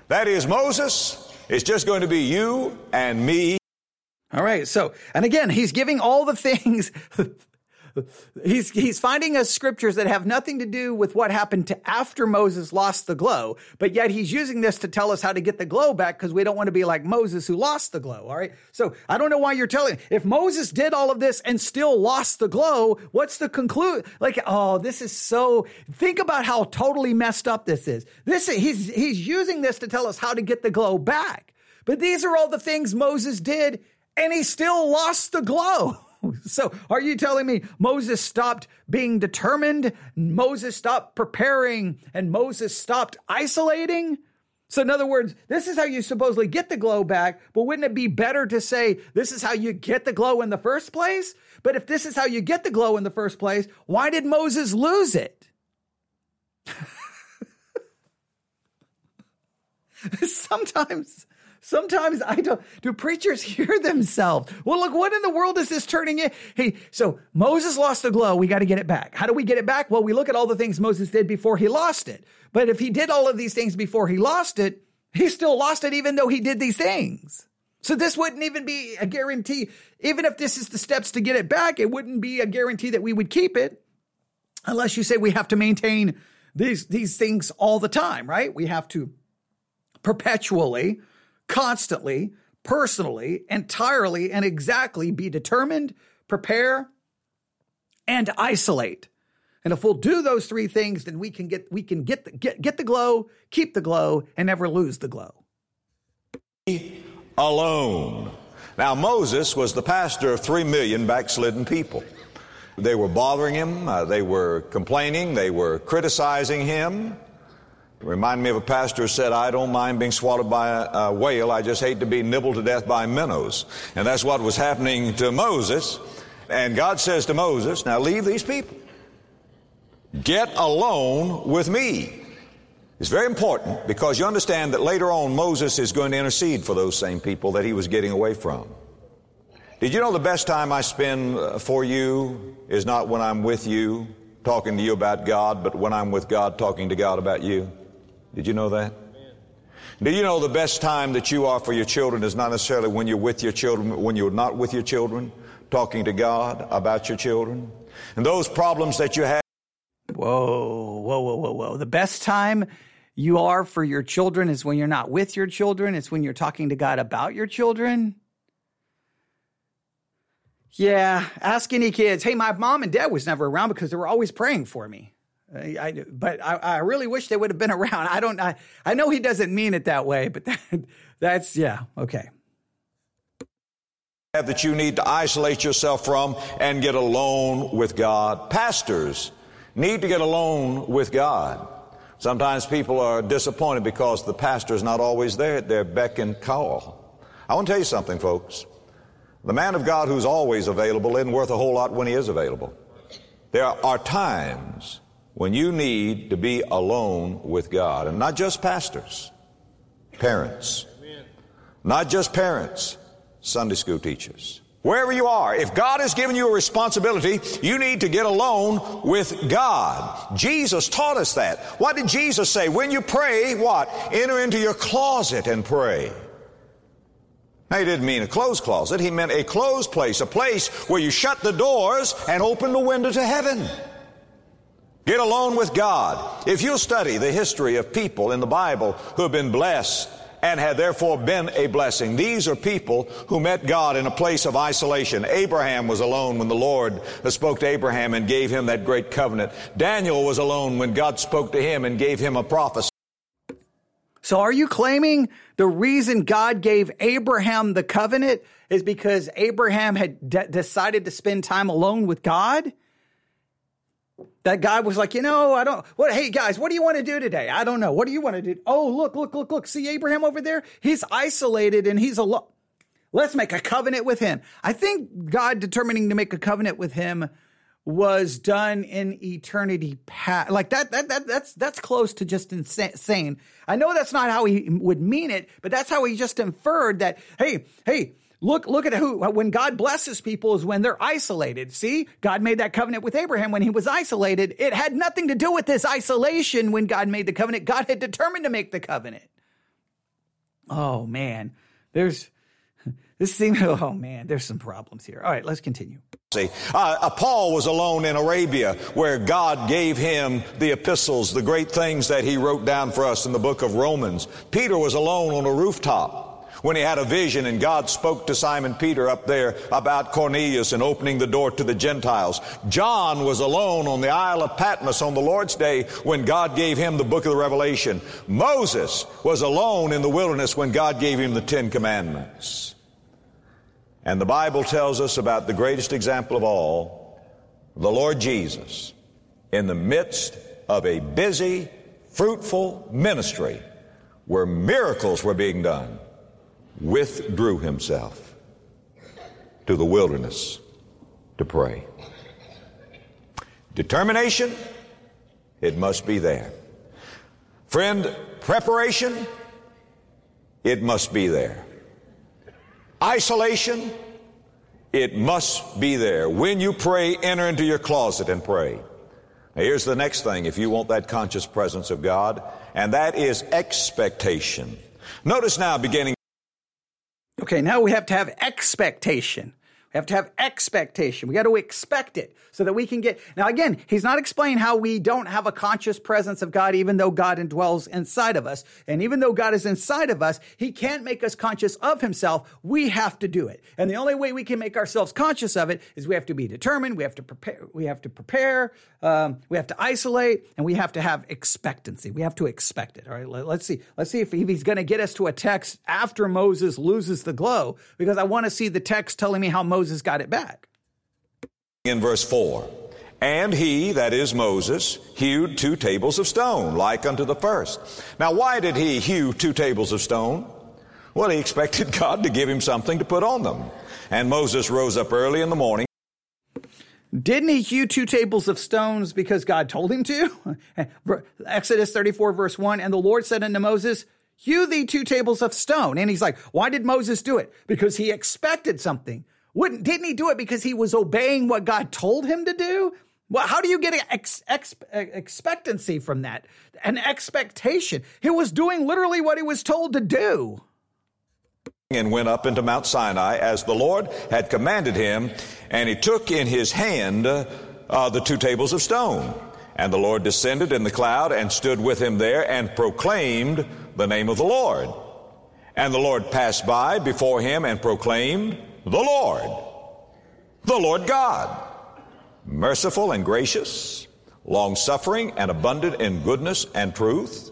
That is, Moses, it's just going to be you and me. All right. So, and again, he's giving all the things he's he's finding us scriptures that have nothing to do with what happened to after Moses lost the glow, but yet he's using this to tell us how to get the glow back because we don't want to be like Moses who lost the glow. All right. So I don't know why you're telling if Moses did all of this and still lost the glow, what's the conclude? Like, oh, this is so think about how totally messed up this is. This he's he's using this to tell us how to get the glow back. But these are all the things Moses did and he still lost the glow. So, are you telling me Moses stopped being determined? Moses stopped preparing and Moses stopped isolating? So, in other words, this is how you supposedly get the glow back, but wouldn't it be better to say this is how you get the glow in the first place? But if this is how you get the glow in the first place, why did Moses lose it? Sometimes Sometimes I don't, do preachers hear themselves? Well, look, what in the world is this turning in? Hey, so Moses lost the glow. We got to get it back. How do we get it back? Well, we look at all the things Moses did before he lost it. But if he did all of these things before he lost it, he still lost it even though he did these things. So this wouldn't even be a guarantee. Even if this is the steps to get it back, it wouldn't be a guarantee that we would keep it unless you say we have to maintain these, these things all the time, right? We have to perpetually constantly, personally, entirely, and exactly be determined, prepare, and isolate. And if we'll do those three things, then we can get we can get the, get get the glow, keep the glow, and never lose the glow. Alone. Now Moses was the pastor of three million backslidden people. They were bothering him. Uh, they were complaining. They were criticizing him. Remind me of a pastor who said, I don't mind being swallowed by a, a, whale. I just hate to be nibbled to death by minnows. And that's what was happening to Moses. And God says to Moses, now leave these people. Get alone with me. It's very important because you understand that later on Moses is going to intercede for those same people that he was getting away from. Did you know the best time I spend uh, for you is not when I'm with you talking to you about God, but when I'm with God talking to God about you? Did you know that? Do you know the best time that you are for your children is not necessarily when you're with your children, but when you're not with your children, talking to God about your children? And those problems that you have. Whoa, whoa, whoa, whoa, whoa. The best time you are for your children is when you're not with your children, it's when you're talking to God about your children. Yeah, ask any kids. Hey, my mom and dad was never around because they were always praying for me. I, but I, I, really wish they would have been around. I don't. I, I know he doesn't mean it that way, but that, that's yeah. Okay. That you need to isolate yourself from and get alone with God. Pastors need to get alone with God. Sometimes people are disappointed because the pastor is not always there at their beck and call. I want to tell you something, folks. The man of God who's always available isn't worth a whole lot when he is available. There are times when you need to be alone with God. And not just pastors, parents. Not just parents, Sunday school teachers. Wherever you are, if God has given you a responsibility, you need to get alone with God. Jesus taught us that. What did Jesus say? When you pray, what? Enter into your closet and pray. Now, he didn't mean a closed closet. He meant a closed place, a place where you shut the doors and open the window to heaven. Get alone with God. If you study the history of people in the Bible who have been blessed and have therefore been a blessing, these are people who met God in a place of isolation. Abraham was alone when the Lord spoke to Abraham and gave him that great covenant. Daniel was alone when God spoke to him and gave him a prophecy. So are you claiming the reason God gave Abraham the covenant is because Abraham had de- decided to spend time alone with God? That guy was like, you know, I don't, what, hey guys, what do you want to do today? I don't know. What do you want to do? Oh, look, look, look, look. See Abraham over there? He's isolated and he's alone. Let's make a covenant with him. I think God determining to make a covenant with him was done in eternity past. Like that, that, that, that's, that's close to just insane. I know that's not how he would mean it, but that's how he just inferred that, hey, hey, Look, look at who, when God blesses people is when they're isolated. See, God made that covenant with Abraham when he was isolated. It had nothing to do with this isolation when God made the covenant. God had determined to make the covenant. Oh man, there's this seems. Oh man, there's some problems here. All right, let's continue. See, uh, uh, Paul was alone in Arabia where God gave him the epistles, the great things that he wrote down for us in the book of Romans. Peter was alone on a rooftop when he had a vision and God spoke to Simon Peter up there about Cornelius and opening the door to the Gentiles. John was alone on the Isle of Patmos on the Lord's day when God gave him the book of the Revelation. Moses was alone in the wilderness when God gave him the Ten Commandments. And the Bible tells us about the greatest example of all, the Lord Jesus, in the midst of a busy, fruitful ministry where miracles were being done withdrew himself to the wilderness to pray. Determination, it must be there. Friend, preparation, it must be there. Isolation, it must be there. When you pray, enter into your closet and pray. Now here's the next thing if you want that conscious presence of God, and that is expectation. Notice now beginning Okay, now we have to have expectation. We have to have expectation. We got to expect it so that we can get. Now, again, he's not explaining how we don't have a conscious presence of God, even though God indwells inside of us. And even though God is inside of us, he can't make us conscious of himself. We have to do it. And the only way we can make ourselves conscious of it is we have to be determined. We have to prepare. We have to prepare. Um, we have to isolate and we have to have expectancy. We have to expect it. All right. Let, us see. Let's see if, if he's going to get us to a text after Moses loses the glow, because I want to see the text telling me how Moses Moses got it back. In verse 4, and he, that is Moses, hewed two tables of stone, like unto the first. Now, why did he hew two tables of stone? Well, he expected God to give him something to put on them. And Moses rose up early in the morning. Didn't he hew two tables of stones because God told him to? Exodus 34, verse 1 And the Lord said unto Moses, Hew thee two tables of stone. And he's like, Why did Moses do it? Because he expected something. Wouldn't didn't he do it because he was obeying what God told him to do? Well, how do you get ex, ex, expectancy from that? An expectation. He was doing literally what he was told to do. And went up into Mount Sinai as the Lord had commanded him, and he took in his hand uh, the two tables of stone. And the Lord descended in the cloud and stood with him there and proclaimed the name of the Lord. And the Lord passed by before him and proclaimed, the Lord, the Lord God, merciful and gracious, long suffering and abundant in goodness and truth,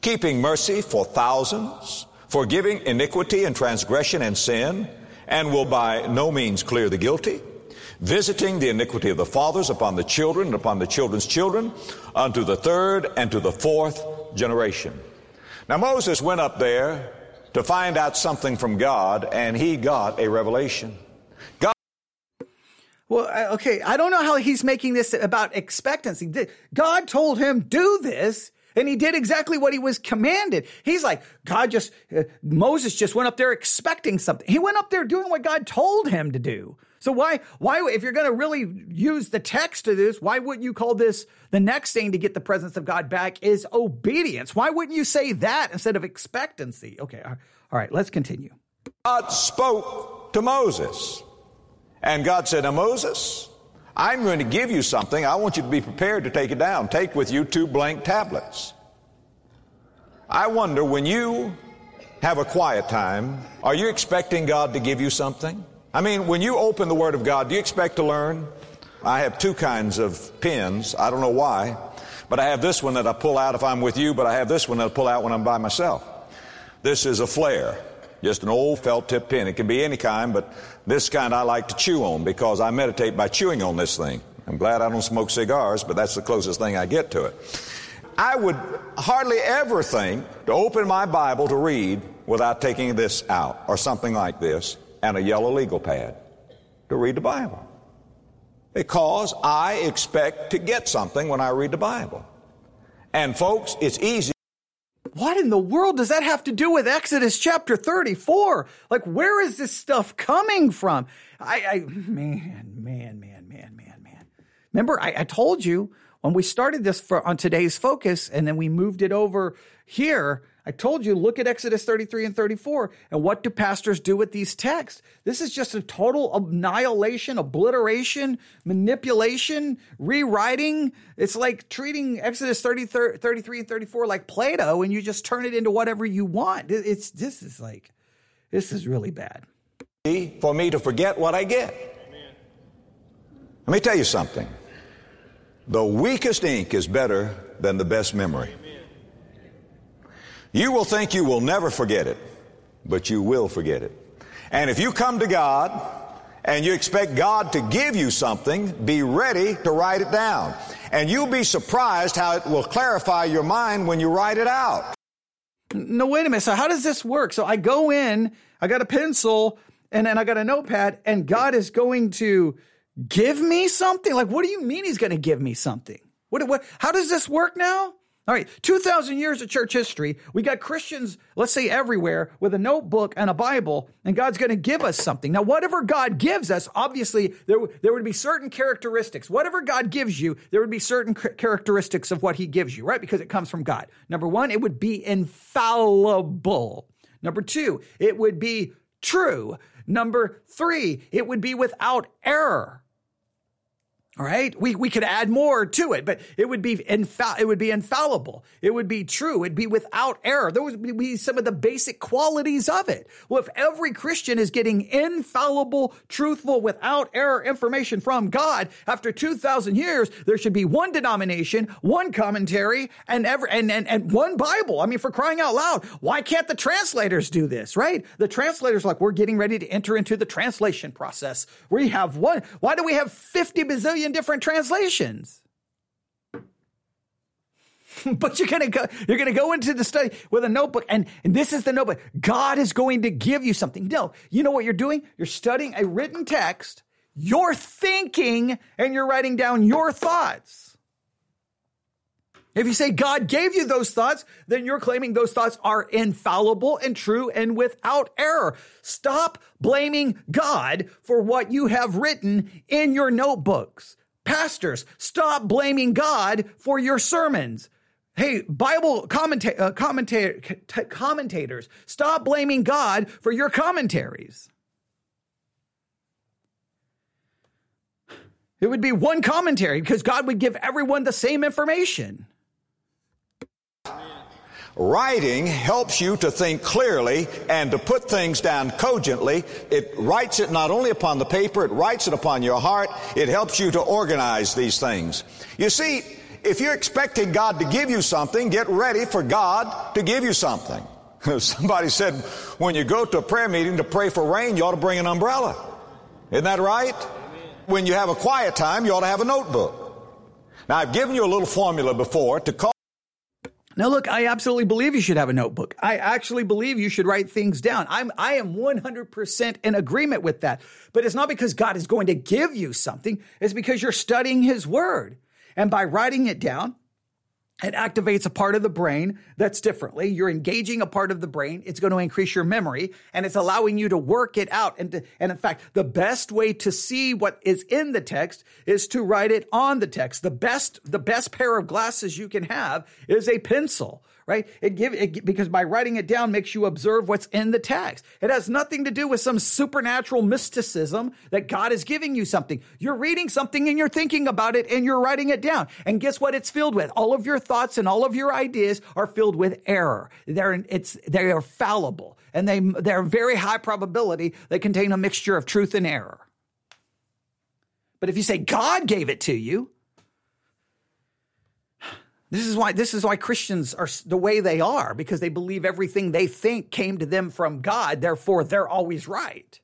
keeping mercy for thousands, forgiving iniquity and transgression and sin, and will by no means clear the guilty, visiting the iniquity of the fathers upon the children and upon the children's children, unto the third and to the fourth generation. Now Moses went up there to find out something from God, and he got a revelation. God. Well, okay, I don't know how he's making this about expectancy. God told him, do this. And he did exactly what he was commanded. He's like, God just, uh, Moses just went up there expecting something. He went up there doing what God told him to do. So why, why, if you're going to really use the text of this, why wouldn't you call this the next thing to get the presence of God back is obedience? Why wouldn't you say that instead of expectancy? Okay. All right. Let's continue. God spoke to Moses and God said, now Moses, I'm going to give you something. I want you to be prepared to take it down. Take with you two blank tablets. I wonder when you have a quiet time, are you expecting God to give you something? I mean, when you open the Word of God, do you expect to learn? I have two kinds of pens. I don't know why, but I have this one that I pull out if I'm with you, but I have this one that I pull out when I'm by myself. This is a Flair, just an old felt tip pen. It can be any kind, but this kind I like to chew on because I meditate by chewing on this thing. I'm glad I don't smoke cigars, but that's the closest thing I get to it. I would hardly ever think to open my Bible to read without taking this out or something like this and a yellow legal pad to read the Bible. Because I expect to get something when I read the Bible. And folks, it's easy. What in the world does that have to do with Exodus chapter 34? Like, where is this stuff coming from? I, I man, man, man, man, man, man. Remember, I, I told you when we started this for on today's focus and then we moved it over here, I told you, look at Exodus 33 and 34. And what do pastors do with these texts? This is just a total annihilation, obliteration, manipulation, rewriting. It's like treating Exodus 30, 33 and 34 like Play-Doh and you just turn it into whatever you want. It's, this is like, this is really bad. For me to forget what I get. Let me tell you something. The weakest ink is better than the best memory. You will think you will never forget it, but you will forget it. And if you come to God and you expect God to give you something, be ready to write it down. And you'll be surprised how it will clarify your mind when you write it out. No, wait a minute. So how does this work? So I go in, I got a pencil, and then I got a notepad, and God is going to give me something? Like, what do you mean he's going to give me something? What, what, how does this work now? All right, 2,000 years of church history. We got Christians, let's say everywhere, with a notebook and a Bible, and God's going to give us something. Now, whatever God gives us, obviously, there, there would be certain characteristics. Whatever God gives you, there would be certain characteristics of what he gives you, right? Because it comes from God. Number one, it would be infallible. Number two, it would be true. Number three, it would be without error. All right. We, we could add more to it, but it would be infa- it would be infallible. It would be true. It'd be without error. There would be some of the basic qualities of it. Well, if every Christian is getting infallible, truthful, without error information from God after 2,000 years, there should be one denomination, one commentary, and ever, and, and, and one Bible. I mean, for crying out loud, why can't the translators do this, right? The translators, like, we're getting ready to enter into the translation process. We have one. Why do we have 50 bazillion million different translations. but you're gonna go you're gonna go into the study with a notebook and, and this is the notebook. God is going to give you something. No you know what you're doing? You're studying a written text. You're thinking and you're writing down your thoughts if you say God gave you those thoughts, then you're claiming those thoughts are infallible and true and without error. Stop blaming God for what you have written in your notebooks. Pastors, stop blaming God for your sermons. Hey, Bible commenta- uh, commenta- commentators, stop blaming God for your commentaries. It would be one commentary because God would give everyone the same information. Writing helps you to think clearly and to put things down cogently. It writes it not only upon the paper, it writes it upon your heart. It helps you to organize these things. You see, if you're expecting God to give you something, get ready for God to give you something. Somebody said when you go to a prayer meeting to pray for rain, you ought to bring an umbrella. Isn't that right? When you have a quiet time, you ought to have a notebook. Now, I've given you a little formula before to call now, look, I absolutely believe you should have a notebook. I actually believe you should write things down. I'm, I am 100% in agreement with that. But it's not because God is going to give you something. It's because you're studying His Word. And by writing it down, it activates a part of the brain that's differently. You're engaging a part of the brain. It's going to increase your memory and it's allowing you to work it out. And, to, and in fact, the best way to see what is in the text is to write it on the text. The best, the best pair of glasses you can have is a pencil right? It give it because by writing it down makes you observe what's in the text. It has nothing to do with some supernatural mysticism that God is giving you something. You're reading something and you're thinking about it and you're writing it down. And guess what? It's filled with all of your thoughts and all of your ideas are filled with error. They're it's they are fallible and they they're very high probability they contain a mixture of truth and error. But if you say God gave it to you, this is why this is why Christians are the way they are because they believe everything they think came to them from God, therefore they're always right.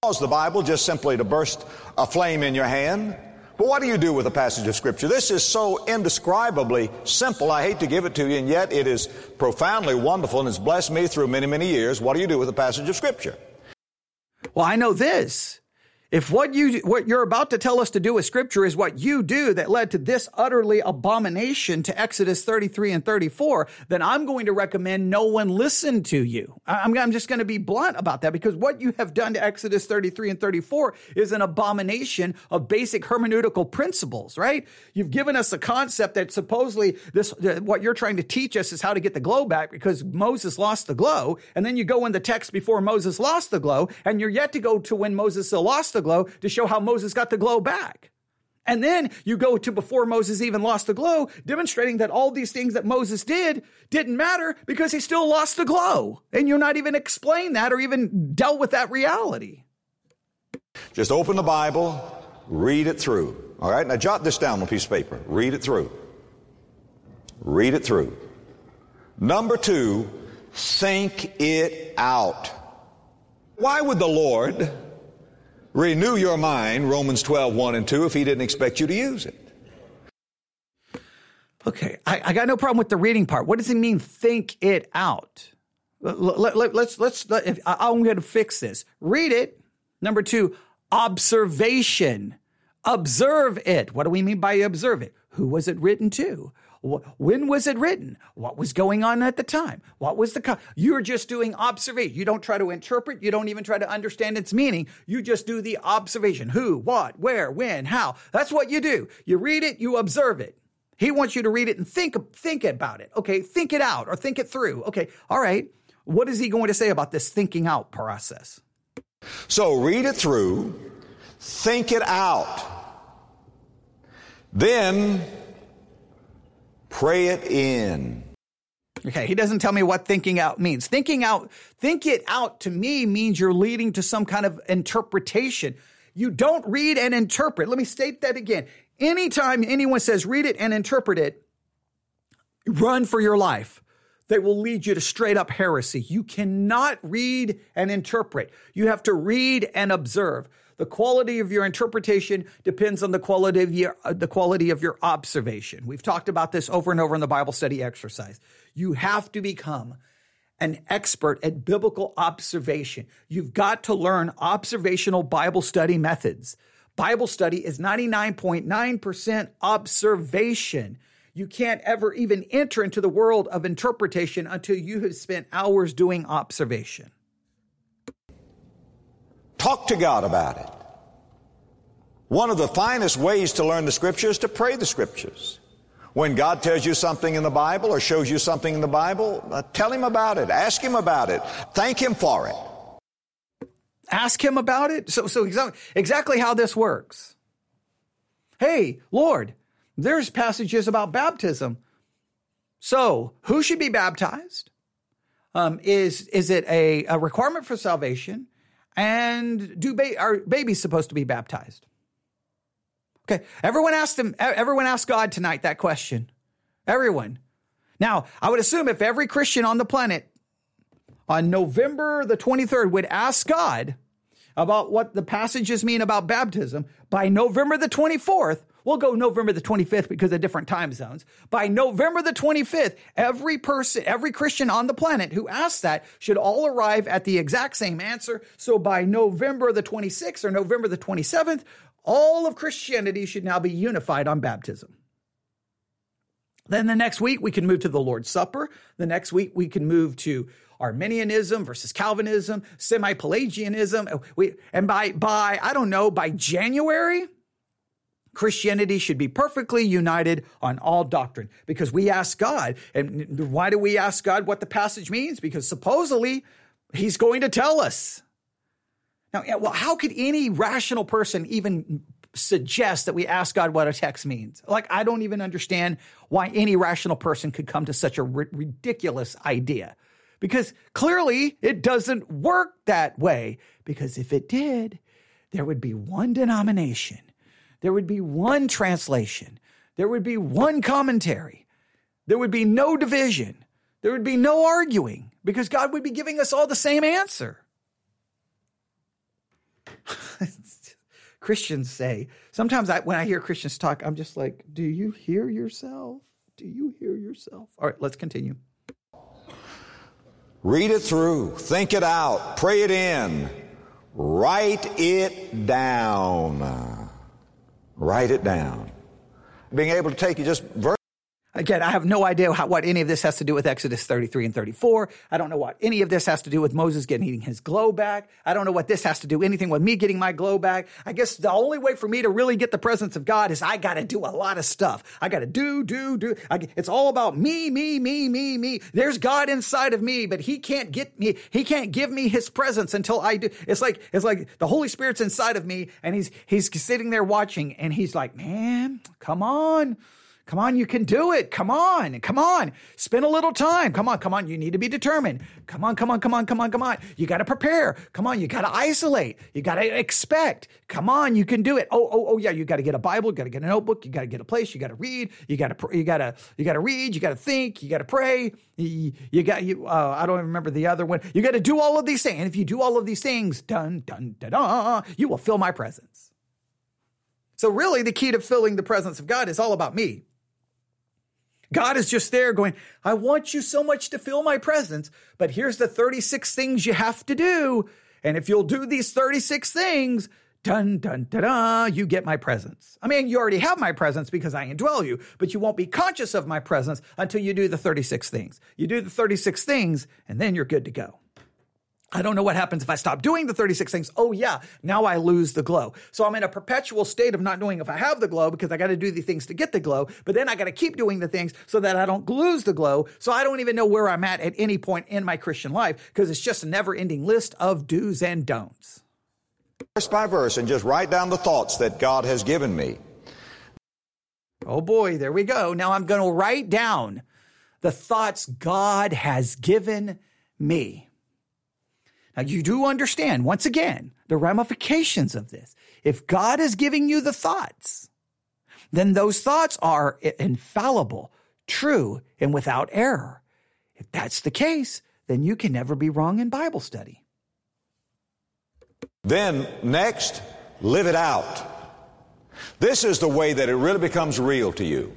Cause the Bible just simply to burst a flame in your hand. But what do you do with a passage of Scripture? This is so indescribably simple. I hate to give it to you, and yet it is profoundly wonderful and it's blessed me through many, many years. What do you do with a passage of Scripture? Well, I know this. If what you what you're about to tell us to do with scripture is what you do that led to this utterly abomination to Exodus 33 and 34, then I'm going to recommend no one listen to you. I'm, I'm just going to be blunt about that because what you have done to Exodus 33 and 34 is an abomination of basic hermeneutical principles, right? You've given us a concept that supposedly this what you're trying to teach us is how to get the glow back because Moses lost the glow, and then you go in the text before Moses lost the glow, and you're yet to go to when Moses still lost the glow to show how Moses got the glow back. And then you go to before Moses even lost the glow, demonstrating that all these things that Moses did didn't matter because he still lost the glow. And you're not even explain that or even dealt with that reality. Just open the Bible, read it through. All right, now jot this down on a piece of paper. Read it through. Read it through. Number two, think it out. Why would the Lord Renew your mind, Romans 12, 1 and 2, if he didn't expect you to use it. Okay, I, I got no problem with the reading part. What does it mean, think it out? Let, let, let's, let's, let, if, I'm going to fix this. Read it. Number two, observation. Observe it. What do we mean by observe it? Who was it written to? When was it written? What was going on at the time? What was the, co- you're just doing observation. You don't try to interpret. You don't even try to understand its meaning. You just do the observation. Who, what, where, when, how. That's what you do. You read it, you observe it. He wants you to read it and think, think about it. Okay. Think it out or think it through. Okay. All right. What is he going to say about this thinking out process? So read it through, think it out. Then Pray it in. Okay, he doesn't tell me what thinking out means. Thinking out, think it out to me means you're leading to some kind of interpretation. You don't read and interpret. Let me state that again. Anytime anyone says read it and interpret it, run for your life. They will lead you to straight up heresy. You cannot read and interpret. You have to read and observe. The quality of your interpretation depends on the quality of your, uh, the quality of your observation. We've talked about this over and over in the Bible study exercise. You have to become an expert at biblical observation. You've got to learn observational Bible study methods. Bible study is 99.9% observation. You can't ever even enter into the world of interpretation until you have spent hours doing observation. Talk to God about it. One of the finest ways to learn the scriptures is to pray the scriptures. When God tells you something in the Bible or shows you something in the Bible, uh, tell Him about it. Ask Him about it. Thank Him for it. Ask Him about it? So, so exa- exactly how this works. Hey, Lord, there's passages about baptism. So, who should be baptized? Um, is, is it a, a requirement for salvation? And do ba- are babies supposed to be baptized? Okay, everyone asked him. Everyone asked God tonight that question. Everyone. Now, I would assume if every Christian on the planet on November the 23rd would ask God about what the passages mean about baptism, by November the 24th, we'll go November the 25th because of different time zones. By November the 25th, every person, every Christian on the planet who asks that should all arrive at the exact same answer. So by November the 26th or November the 27th, all of Christianity should now be unified on baptism. Then the next week, we can move to the Lord's Supper. The next week, we can move to Arminianism versus Calvinism, semi Pelagianism. And by, by, I don't know, by January, Christianity should be perfectly united on all doctrine because we ask God. And why do we ask God what the passage means? Because supposedly he's going to tell us. Now, well, how could any rational person even suggest that we ask God what a text means? Like, I don't even understand why any rational person could come to such a ridiculous idea. Because clearly it doesn't work that way. Because if it did, there would be one denomination, there would be one translation, there would be one commentary, there would be no division, there would be no arguing, because God would be giving us all the same answer. Christians say. Sometimes I, when I hear Christians talk, I'm just like, do you hear yourself? Do you hear yourself? All right, let's continue. Read it through, think it out, pray it in, Write it down. Write it down. Being able to take you just Again, I have no idea how, what any of this has to do with Exodus 33 and 34. I don't know what any of this has to do with Moses getting his glow back. I don't know what this has to do anything with me getting my glow back. I guess the only way for me to really get the presence of God is I got to do a lot of stuff. I got to do, do, do. I, it's all about me, me, me, me, me. There's God inside of me, but he can't get me. He can't give me his presence until I do. It's like, it's like the Holy Spirit's inside of me and he's, he's sitting there watching and he's like, man, come on. Come on, you can do it. Come on, come on. Spend a little time. Come on, come on. You need to be determined. Come on, come on, come on, come on, come on. You got to prepare. Come on, you got to isolate. You got to expect. Come on, you can do it. Oh, oh, oh, yeah. You got to get a Bible. You got to get a notebook. You got to get a place. You got to read. You got to, you got to, you got to read. You got to think. You got to pray. You, you got you. Uh, I don't remember the other one. You got to do all of these things. And if you do all of these things, dun dun dun dun, you will feel my presence. So really, the key to filling the presence of God is all about me. God is just there going, I want you so much to feel my presence, but here's the 36 things you have to do. And if you'll do these 36 things, dun, dun, dun, dun, you get my presence. I mean, you already have my presence because I indwell you, but you won't be conscious of my presence until you do the 36 things. You do the 36 things, and then you're good to go. I don't know what happens if I stop doing the 36 things. Oh, yeah, now I lose the glow. So I'm in a perpetual state of not knowing if I have the glow because I got to do the things to get the glow, but then I got to keep doing the things so that I don't lose the glow. So I don't even know where I'm at at any point in my Christian life because it's just a never ending list of do's and don'ts. Verse by verse and just write down the thoughts that God has given me. Oh boy, there we go. Now I'm going to write down the thoughts God has given me. Now, you do understand, once again, the ramifications of this. If God is giving you the thoughts, then those thoughts are infallible, true, and without error. If that's the case, then you can never be wrong in Bible study. Then, next, live it out. This is the way that it really becomes real to you.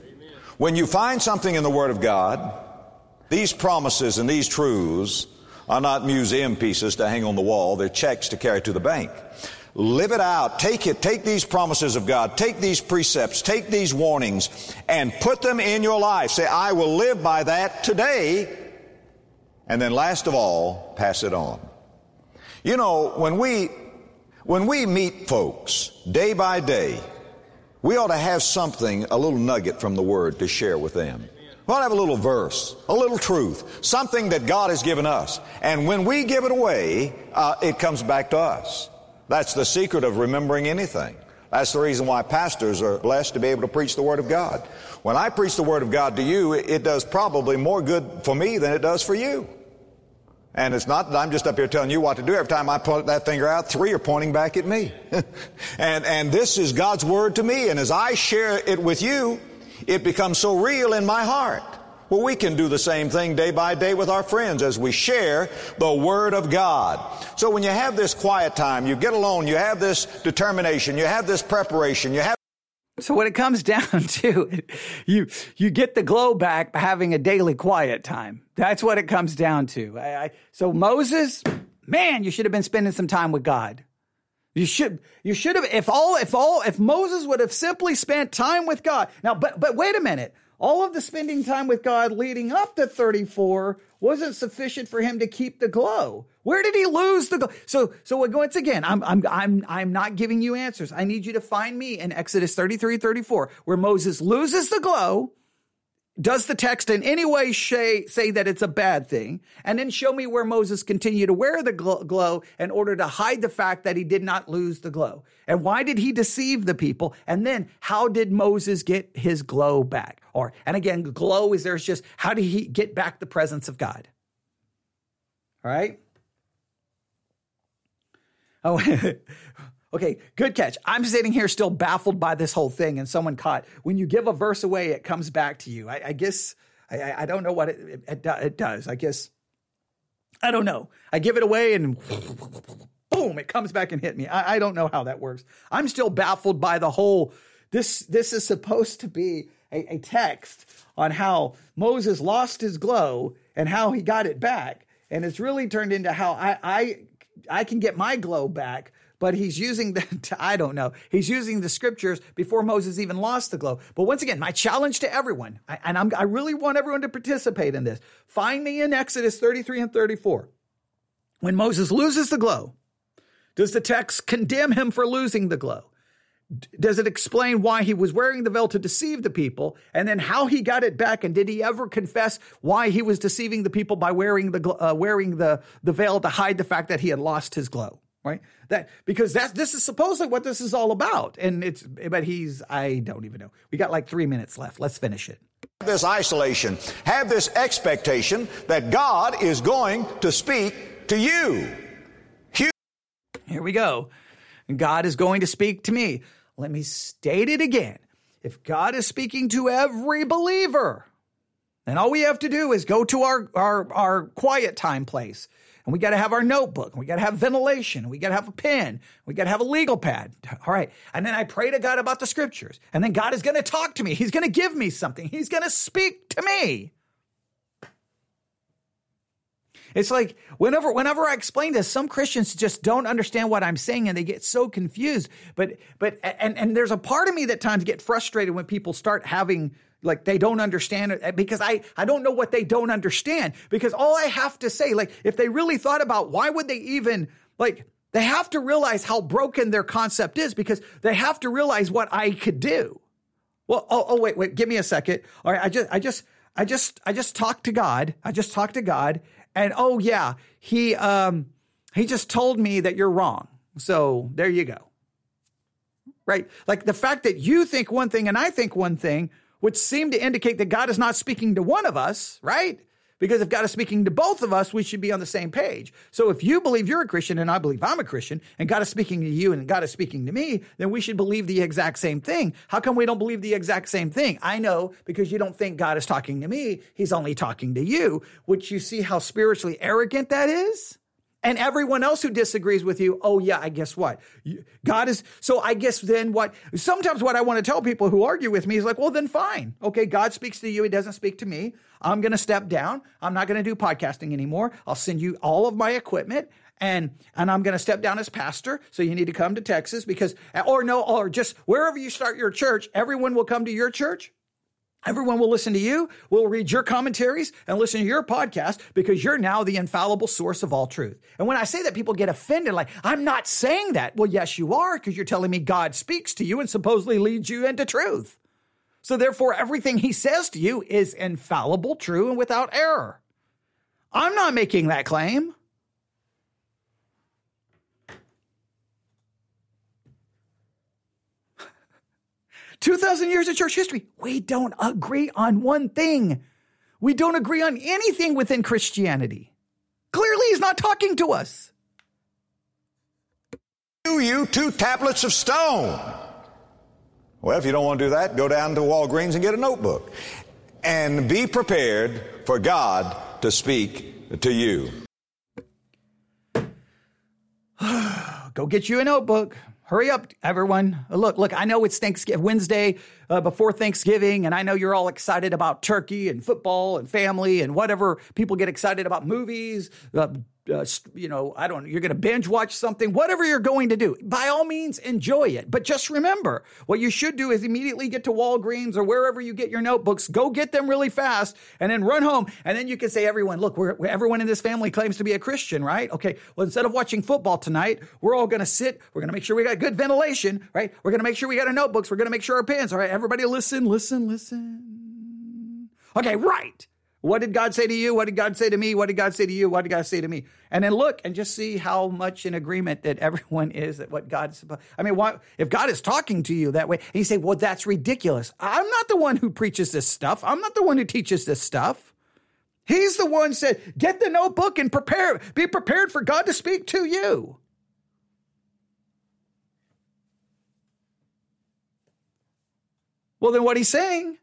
When you find something in the Word of God, these promises and these truths are not museum pieces to hang on the wall. They're checks to carry to the bank. Live it out. Take it. Take these promises of God. Take these precepts. Take these warnings and put them in your life. Say, I will live by that today. And then last of all, pass it on. You know, when we, when we meet folks day by day, we ought to have something, a little nugget from the Word to share with them. We ought to have a little verse, a little truth, something that God has given us. And when we give it away, uh, it comes back to us. That's the secret of remembering anything. That's the reason why pastors are blessed to be able to preach the Word of God. When I preach the Word of God to you, it does probably more good for me than it does for you. And it's not that I'm just up here telling you what to do. Every time I point that finger out, three are pointing back at me. and, and this is God's Word to me. And as I share it with you, it becomes so real in my heart. Well, we can do the same thing day by day with our friends as we share the Word of God. So when you have this quiet time, you get alone, you have this determination, you have this preparation, you have so when it comes down to, it, you you get the glow back by having a daily quiet time. That's what it comes down to. I, I, so Moses, man, you should have been spending some time with God. You should you should have if all if all if Moses would have simply spent time with God. Now but but wait a minute. All of the spending time with God leading up to 34 wasn't sufficient for him to keep the glow. Where did he lose the glow? So so once again, I'm I'm I'm I'm not giving you answers. I need you to find me in Exodus 33 34 where Moses loses the glow does the text in any way say, say that it's a bad thing? And then show me where Moses continued to wear the glow in order to hide the fact that he did not lose the glow. And why did he deceive the people? And then how did Moses get his glow back? Or, and again, glow is there's just how did he get back the presence of God? All right. Oh, Okay, good catch. I'm sitting here still baffled by this whole thing, and someone caught. When you give a verse away, it comes back to you. I, I guess I, I, don't know what it, it, it does. I guess I don't know. I give it away, and boom, it comes back and hit me. I, I don't know how that works. I'm still baffled by the whole. This this is supposed to be a, a text on how Moses lost his glow and how he got it back, and it's really turned into how I, I I can get my glow back, but he's using the, I don't know, he's using the scriptures before Moses even lost the glow. But once again, my challenge to everyone, and I'm, I really want everyone to participate in this. Find me in Exodus 33 and 34. When Moses loses the glow, does the text condemn him for losing the glow? does it explain why he was wearing the veil to deceive the people and then how he got it back and did he ever confess why he was deceiving the people by wearing the uh, wearing the the veil to hide the fact that he had lost his glow right? That because that's this is supposedly what this is all about. And it's but he's i don't even know. We got like 3 minutes left. Let's finish it. This isolation. Have this expectation that god is going to speak to you. Here we go. God is going to speak to me. Let me state it again. If God is speaking to every believer, then all we have to do is go to our, our, our quiet time place. And we got to have our notebook. We got to have ventilation. We got to have a pen. We got to have a legal pad. All right. And then I pray to God about the scriptures. And then God is going to talk to me. He's going to give me something. He's going to speak to me. It's like whenever whenever I explain this, some Christians just don't understand what I'm saying and they get so confused. But but and and there's a part of me that times get frustrated when people start having like they don't understand it because I I don't know what they don't understand because all I have to say like if they really thought about why would they even like they have to realize how broken their concept is because they have to realize what I could do. Well, oh, oh wait, wait, give me a second. All right, I just I just I just I just talked to God. I just talked to God and oh yeah, he um he just told me that you're wrong. So there you go. Right? Like the fact that you think one thing and I think one thing would seem to indicate that God is not speaking to one of us, right? Because if God is speaking to both of us, we should be on the same page. So if you believe you're a Christian and I believe I'm a Christian and God is speaking to you and God is speaking to me, then we should believe the exact same thing. How come we don't believe the exact same thing? I know because you don't think God is talking to me. He's only talking to you, which you see how spiritually arrogant that is? And everyone else who disagrees with you, oh yeah, I guess what? God is, so I guess then what, sometimes what I want to tell people who argue with me is like, well, then fine. Okay, God speaks to you. He doesn't speak to me. I'm going to step down. I'm not going to do podcasting anymore. I'll send you all of my equipment and and I'm going to step down as pastor. So you need to come to Texas because, or no, or just wherever you start your church, everyone will come to your church. Everyone will listen to you, will read your commentaries, and listen to your podcast because you're now the infallible source of all truth. And when I say that, people get offended, like, I'm not saying that. Well, yes, you are, because you're telling me God speaks to you and supposedly leads you into truth. So therefore, everything he says to you is infallible, true, and without error. I'm not making that claim. 2,000 years of church history, we don't agree on one thing. We don't agree on anything within Christianity. Clearly, he's not talking to us. Do you two tablets of stone? Well, if you don't want to do that, go down to Walgreens and get a notebook. And be prepared for God to speak to you. go get you a notebook. Hurry up, everyone. Look, look, I know it's Thanksgiving Wednesday uh, before Thanksgiving, and I know you're all excited about turkey and football and family and whatever people get excited about movies, uh, uh, you know, I don't you're going to binge watch something, whatever you're going to do, by all means, enjoy it. But just remember, what you should do is immediately get to Walgreens or wherever you get your notebooks, go get them really fast and then run home. And then you can say, everyone, look, we're, everyone in this family claims to be a Christian, right? Okay. Well, instead of watching football tonight, we're all going to sit. We're going to make sure we got good ventilation, right? We're going to make sure we got our notebooks. We're going to make sure our pens. All right. Everybody listen, listen, listen. Okay. Right. What did God say to you? What did God say to me? What did God say to you? What did God say to me? And then look and just see how much in agreement that everyone is that what God's. Supposed. I mean, what, if God is talking to you that way, and you say, "Well, that's ridiculous." I'm not the one who preaches this stuff. I'm not the one who teaches this stuff. He's the one said, "Get the notebook and prepare. Be prepared for God to speak to you." Well, then what he's saying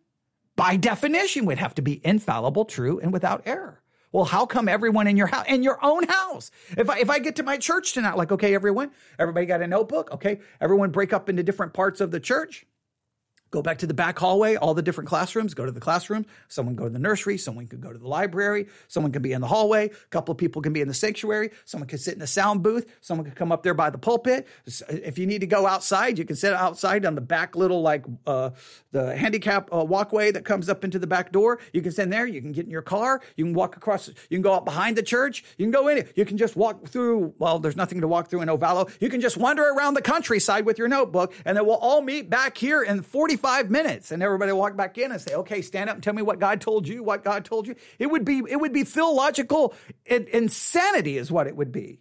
by definition would have to be infallible, true, and without error. Well, how come everyone in your house, in your own house? If I if I get to my church tonight, like, okay, everyone, everybody got a notebook, okay, everyone break up into different parts of the church. Go back to the back hallway, all the different classrooms, go to the classroom. Someone go to the nursery, someone could go to the library, someone can be in the hallway, a couple of people can be in the sanctuary, someone could sit in the sound booth, someone could come up there by the pulpit. If you need to go outside, you can sit outside on the back little like uh, the handicap uh, walkway that comes up into the back door. You can sit there, you can get in your car, you can walk across, you can go out behind the church, you can go in it. You can just walk through, well, there's nothing to walk through in Ovalo. You can just wander around the countryside with your notebook and then we'll all meet back here in 40 45 minutes and everybody walk back in and say, okay, stand up and tell me what God told you, what God told you. It would be, it would be theological insanity is what it would be.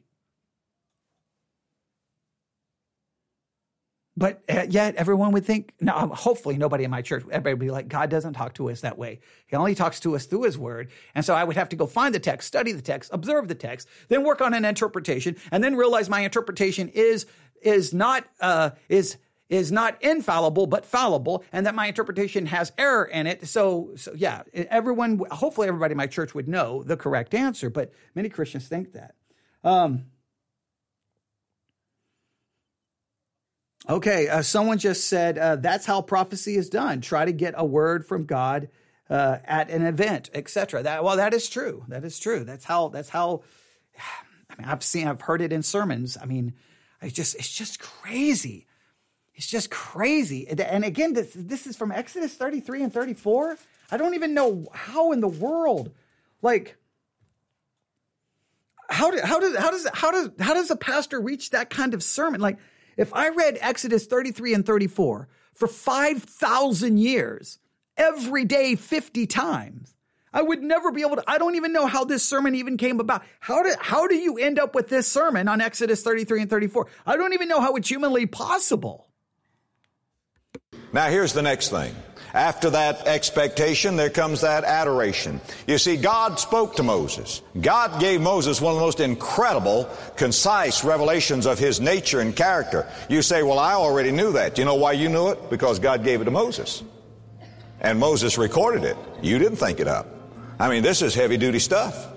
But uh, yet everyone would think, no, um, hopefully nobody in my church, everybody would be like, God doesn't talk to us that way. He only talks to us through his word. And so I would have to go find the text, study the text, observe the text, then work on an interpretation, and then realize my interpretation is, is not, uh, is, is not infallible but fallible and that my interpretation has error in it. So so yeah everyone hopefully everybody in my church would know the correct answer but many christians think that. Um, okay uh, someone just said uh, that's how prophecy is done. Try to get a word from god uh, at an event etc that well that is true. That is true. That's how that's how i mean i've seen i've heard it in sermons. I mean it's just it's just crazy it's just crazy. And again, this, this is from Exodus 33 and 34. I don't even know how in the world, like, how, do, how, does, how, does, how, does, how does a pastor reach that kind of sermon? Like, if I read Exodus 33 and 34 for 5,000 years, every day 50 times, I would never be able to. I don't even know how this sermon even came about. How do how do you end up with this sermon on Exodus 33 and 34? I don't even know how it's humanly possible. Now, here's the next thing. After that expectation, there comes that adoration. You see, God spoke to Moses. God gave Moses one of the most incredible, concise revelations of his nature and character. You say, well, I already knew that. You know why you knew it? Because God gave it to Moses. And Moses recorded it. You didn't think it up. I mean, this is heavy duty stuff.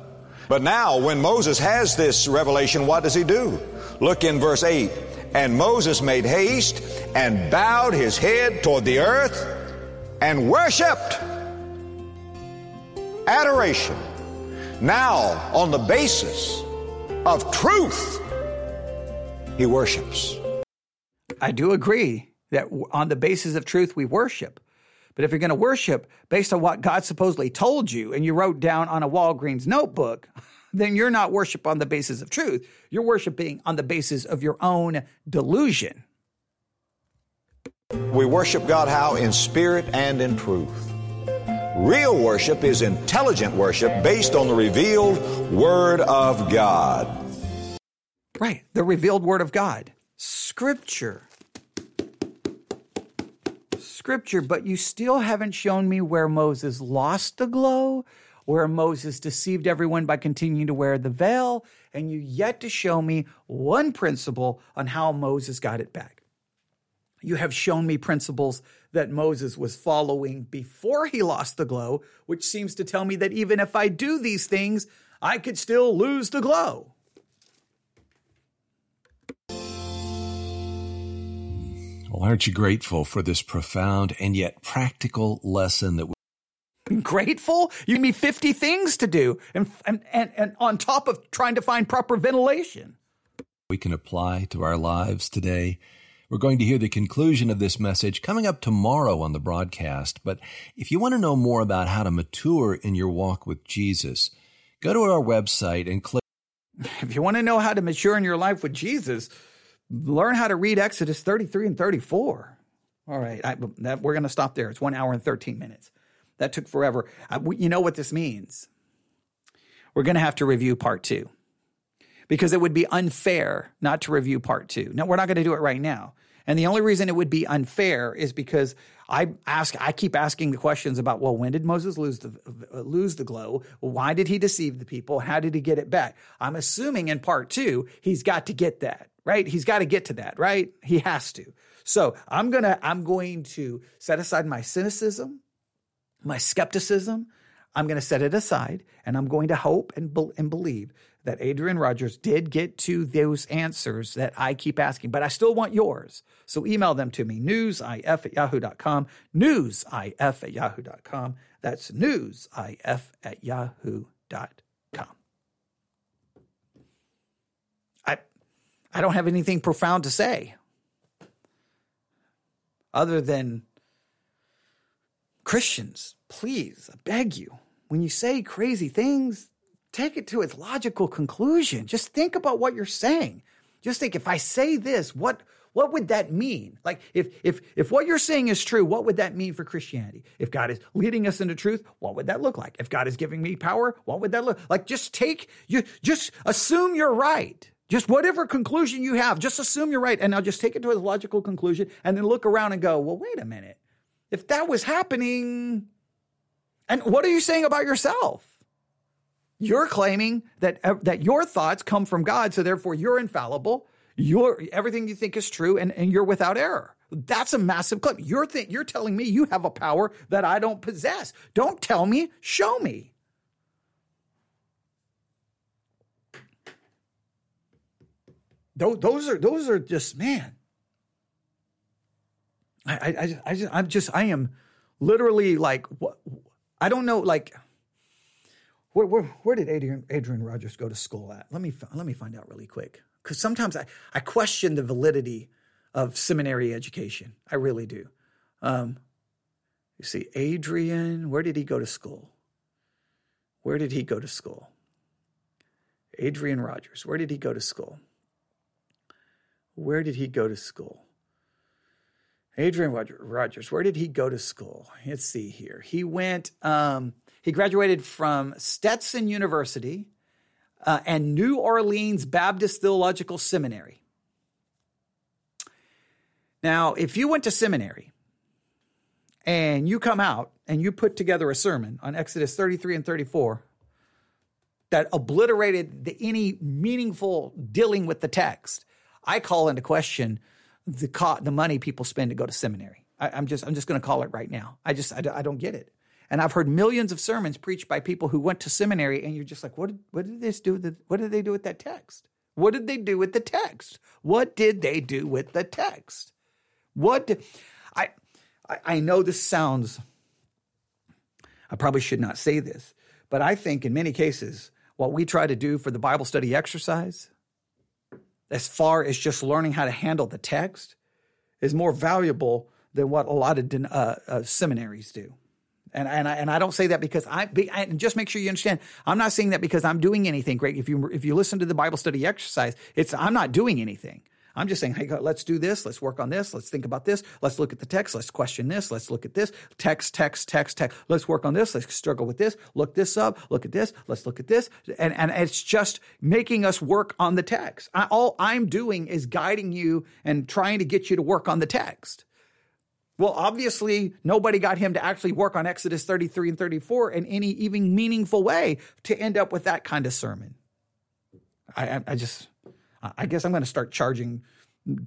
But now, when Moses has this revelation, what does he do? Look in verse 8. And Moses made haste and bowed his head toward the earth and worshiped. Adoration. Now, on the basis of truth, he worships. I do agree that on the basis of truth, we worship. But if you're going to worship based on what God supposedly told you and you wrote down on a Walgreens notebook, then you're not worship on the basis of truth. You're worshiping on the basis of your own delusion. We worship God how? In spirit and in truth. Real worship is intelligent worship based on the revealed Word of God. Right, the revealed Word of God. Scripture. Scripture, but you still haven't shown me where Moses lost the glow where Moses deceived everyone by continuing to wear the veil, and you yet to show me one principle on how Moses got it back. You have shown me principles that Moses was following before he lost the glow, which seems to tell me that even if I do these things, I could still lose the glow. Well, aren't you grateful for this profound and yet practical lesson that grateful? You give me 50 things to do and, and, and, and on top of trying to find proper ventilation. We can apply to our lives today. We're going to hear the conclusion of this message coming up tomorrow on the broadcast. But if you want to know more about how to mature in your walk with Jesus, go to our website and click. If you want to know how to mature in your life with Jesus, learn how to read Exodus 33 and 34. All right, I, that, we're going to stop there. It's one hour and 13 minutes. That took forever. Uh, you know what this means? We're going to have to review part two because it would be unfair not to review part two. No, we're not going to do it right now. And the only reason it would be unfair is because I ask, I keep asking the questions about, well, when did Moses lose the lose the glow? Why did he deceive the people? How did he get it back? I'm assuming in part two he's got to get that right. He's got to get to that right. He has to. So I'm gonna I'm going to set aside my cynicism my skepticism. I'm going to set it aside and I'm going to hope and, be- and believe that Adrian Rogers did get to those answers that I keep asking, but I still want yours. So email them to me, newsif at yahoo.com, newsif at yahoo.com. That's newsif at yahoo.com. I, I don't have anything profound to say other than Christians, please, I beg you, when you say crazy things, take it to its logical conclusion. Just think about what you're saying. Just think if I say this, what what would that mean? Like if if if what you're saying is true, what would that mean for Christianity? If God is leading us into truth, what would that look like? If God is giving me power, what would that look like? Just take you just assume you're right. Just whatever conclusion you have, just assume you're right. And now just take it to a logical conclusion and then look around and go, well, wait a minute. If that was happening, and what are you saying about yourself? You're claiming that uh, that your thoughts come from God, so therefore you're infallible. Your everything you think is true, and, and you're without error. That's a massive claim. You're th- you're telling me you have a power that I don't possess. Don't tell me, show me. Those are those are just man. I, I, I, just, I'm just, I am literally like, what? I don't know, like, where, where, where did Adrian, Adrian Rogers go to school at? Let me, let me find out really quick. Because sometimes I, I question the validity of seminary education. I really do. Um, you see, Adrian, where did he go to school? Where did he go to school? Adrian Rogers, where did he go to school? Where did he go to school? Adrian Rogers, where did he go to school? Let's see here. He went, um, he graduated from Stetson University uh, and New Orleans Baptist Theological Seminary. Now, if you went to seminary and you come out and you put together a sermon on Exodus 33 and 34 that obliterated the, any meaningful dealing with the text, I call into question the co- the money people spend to go to seminary. I, am just I'm just going to call it right now. I just I, I, don't get it. And I've heard millions of sermons preached by people who went to seminary, and you're just like, what did what did this do? The, what did they do with that text? What did they do with the text? What did they do with the text? What did, I, I I know this sounds. I probably should not say this, but I think in many cases, what we try to do for the Bible study exercise as far as just learning how to handle the text is more valuable than what a lot of uh, uh, seminaries do. And and I, and I don't say that because I and just make sure you understand. I'm not saying that because I'm doing anything great. If you if you listen to the Bible study exercise, it's I'm not doing anything. I'm just saying, hey, let's do this. Let's work on this. Let's think about this. Let's look at the text. Let's question this. Let's look at this. Text, text, text, text. Let's work on this. Let's struggle with this. Look this up. Look at this. Let's look at this. And, and it's just making us work on the text. I, all I'm doing is guiding you and trying to get you to work on the text. Well, obviously, nobody got him to actually work on Exodus 33 and 34 in any even meaningful way to end up with that kind of sermon. I, I just, I guess I'm going to start charging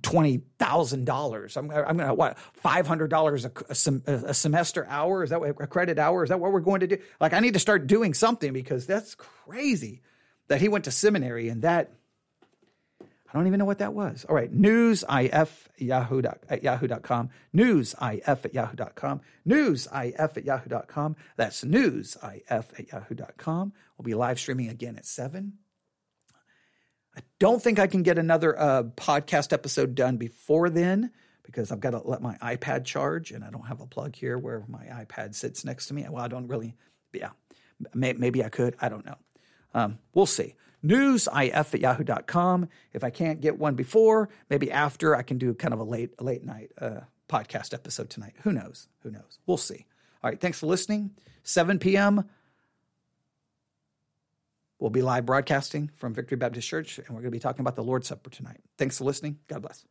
twenty thousand dollars. I'm, I'm going to what five hundred dollars a semester hour? Is that what, a credit hour? Is that what we're going to do? Like I need to start doing something because that's crazy that he went to seminary and that I don't even know what that was. All right, newsif yahoo at yahoo.com, newsif at yahoo.com, newsif at yahoo.com. That's newsif at yahoo.com. We'll be live streaming again at 7 I don't think I can get another uh, podcast episode done before then because I've got to let my iPad charge and I don't have a plug here where my iPad sits next to me. Well, I don't really, yeah, maybe I could. I don't know. Um, we'll see. Newsif at yahoo.com. If I can't get one before, maybe after, I can do kind of a late, late night uh, podcast episode tonight. Who knows? Who knows? We'll see. All right. Thanks for listening. 7 p.m. We'll be live broadcasting from Victory Baptist Church, and we're going to be talking about the Lord's Supper tonight. Thanks for listening. God bless.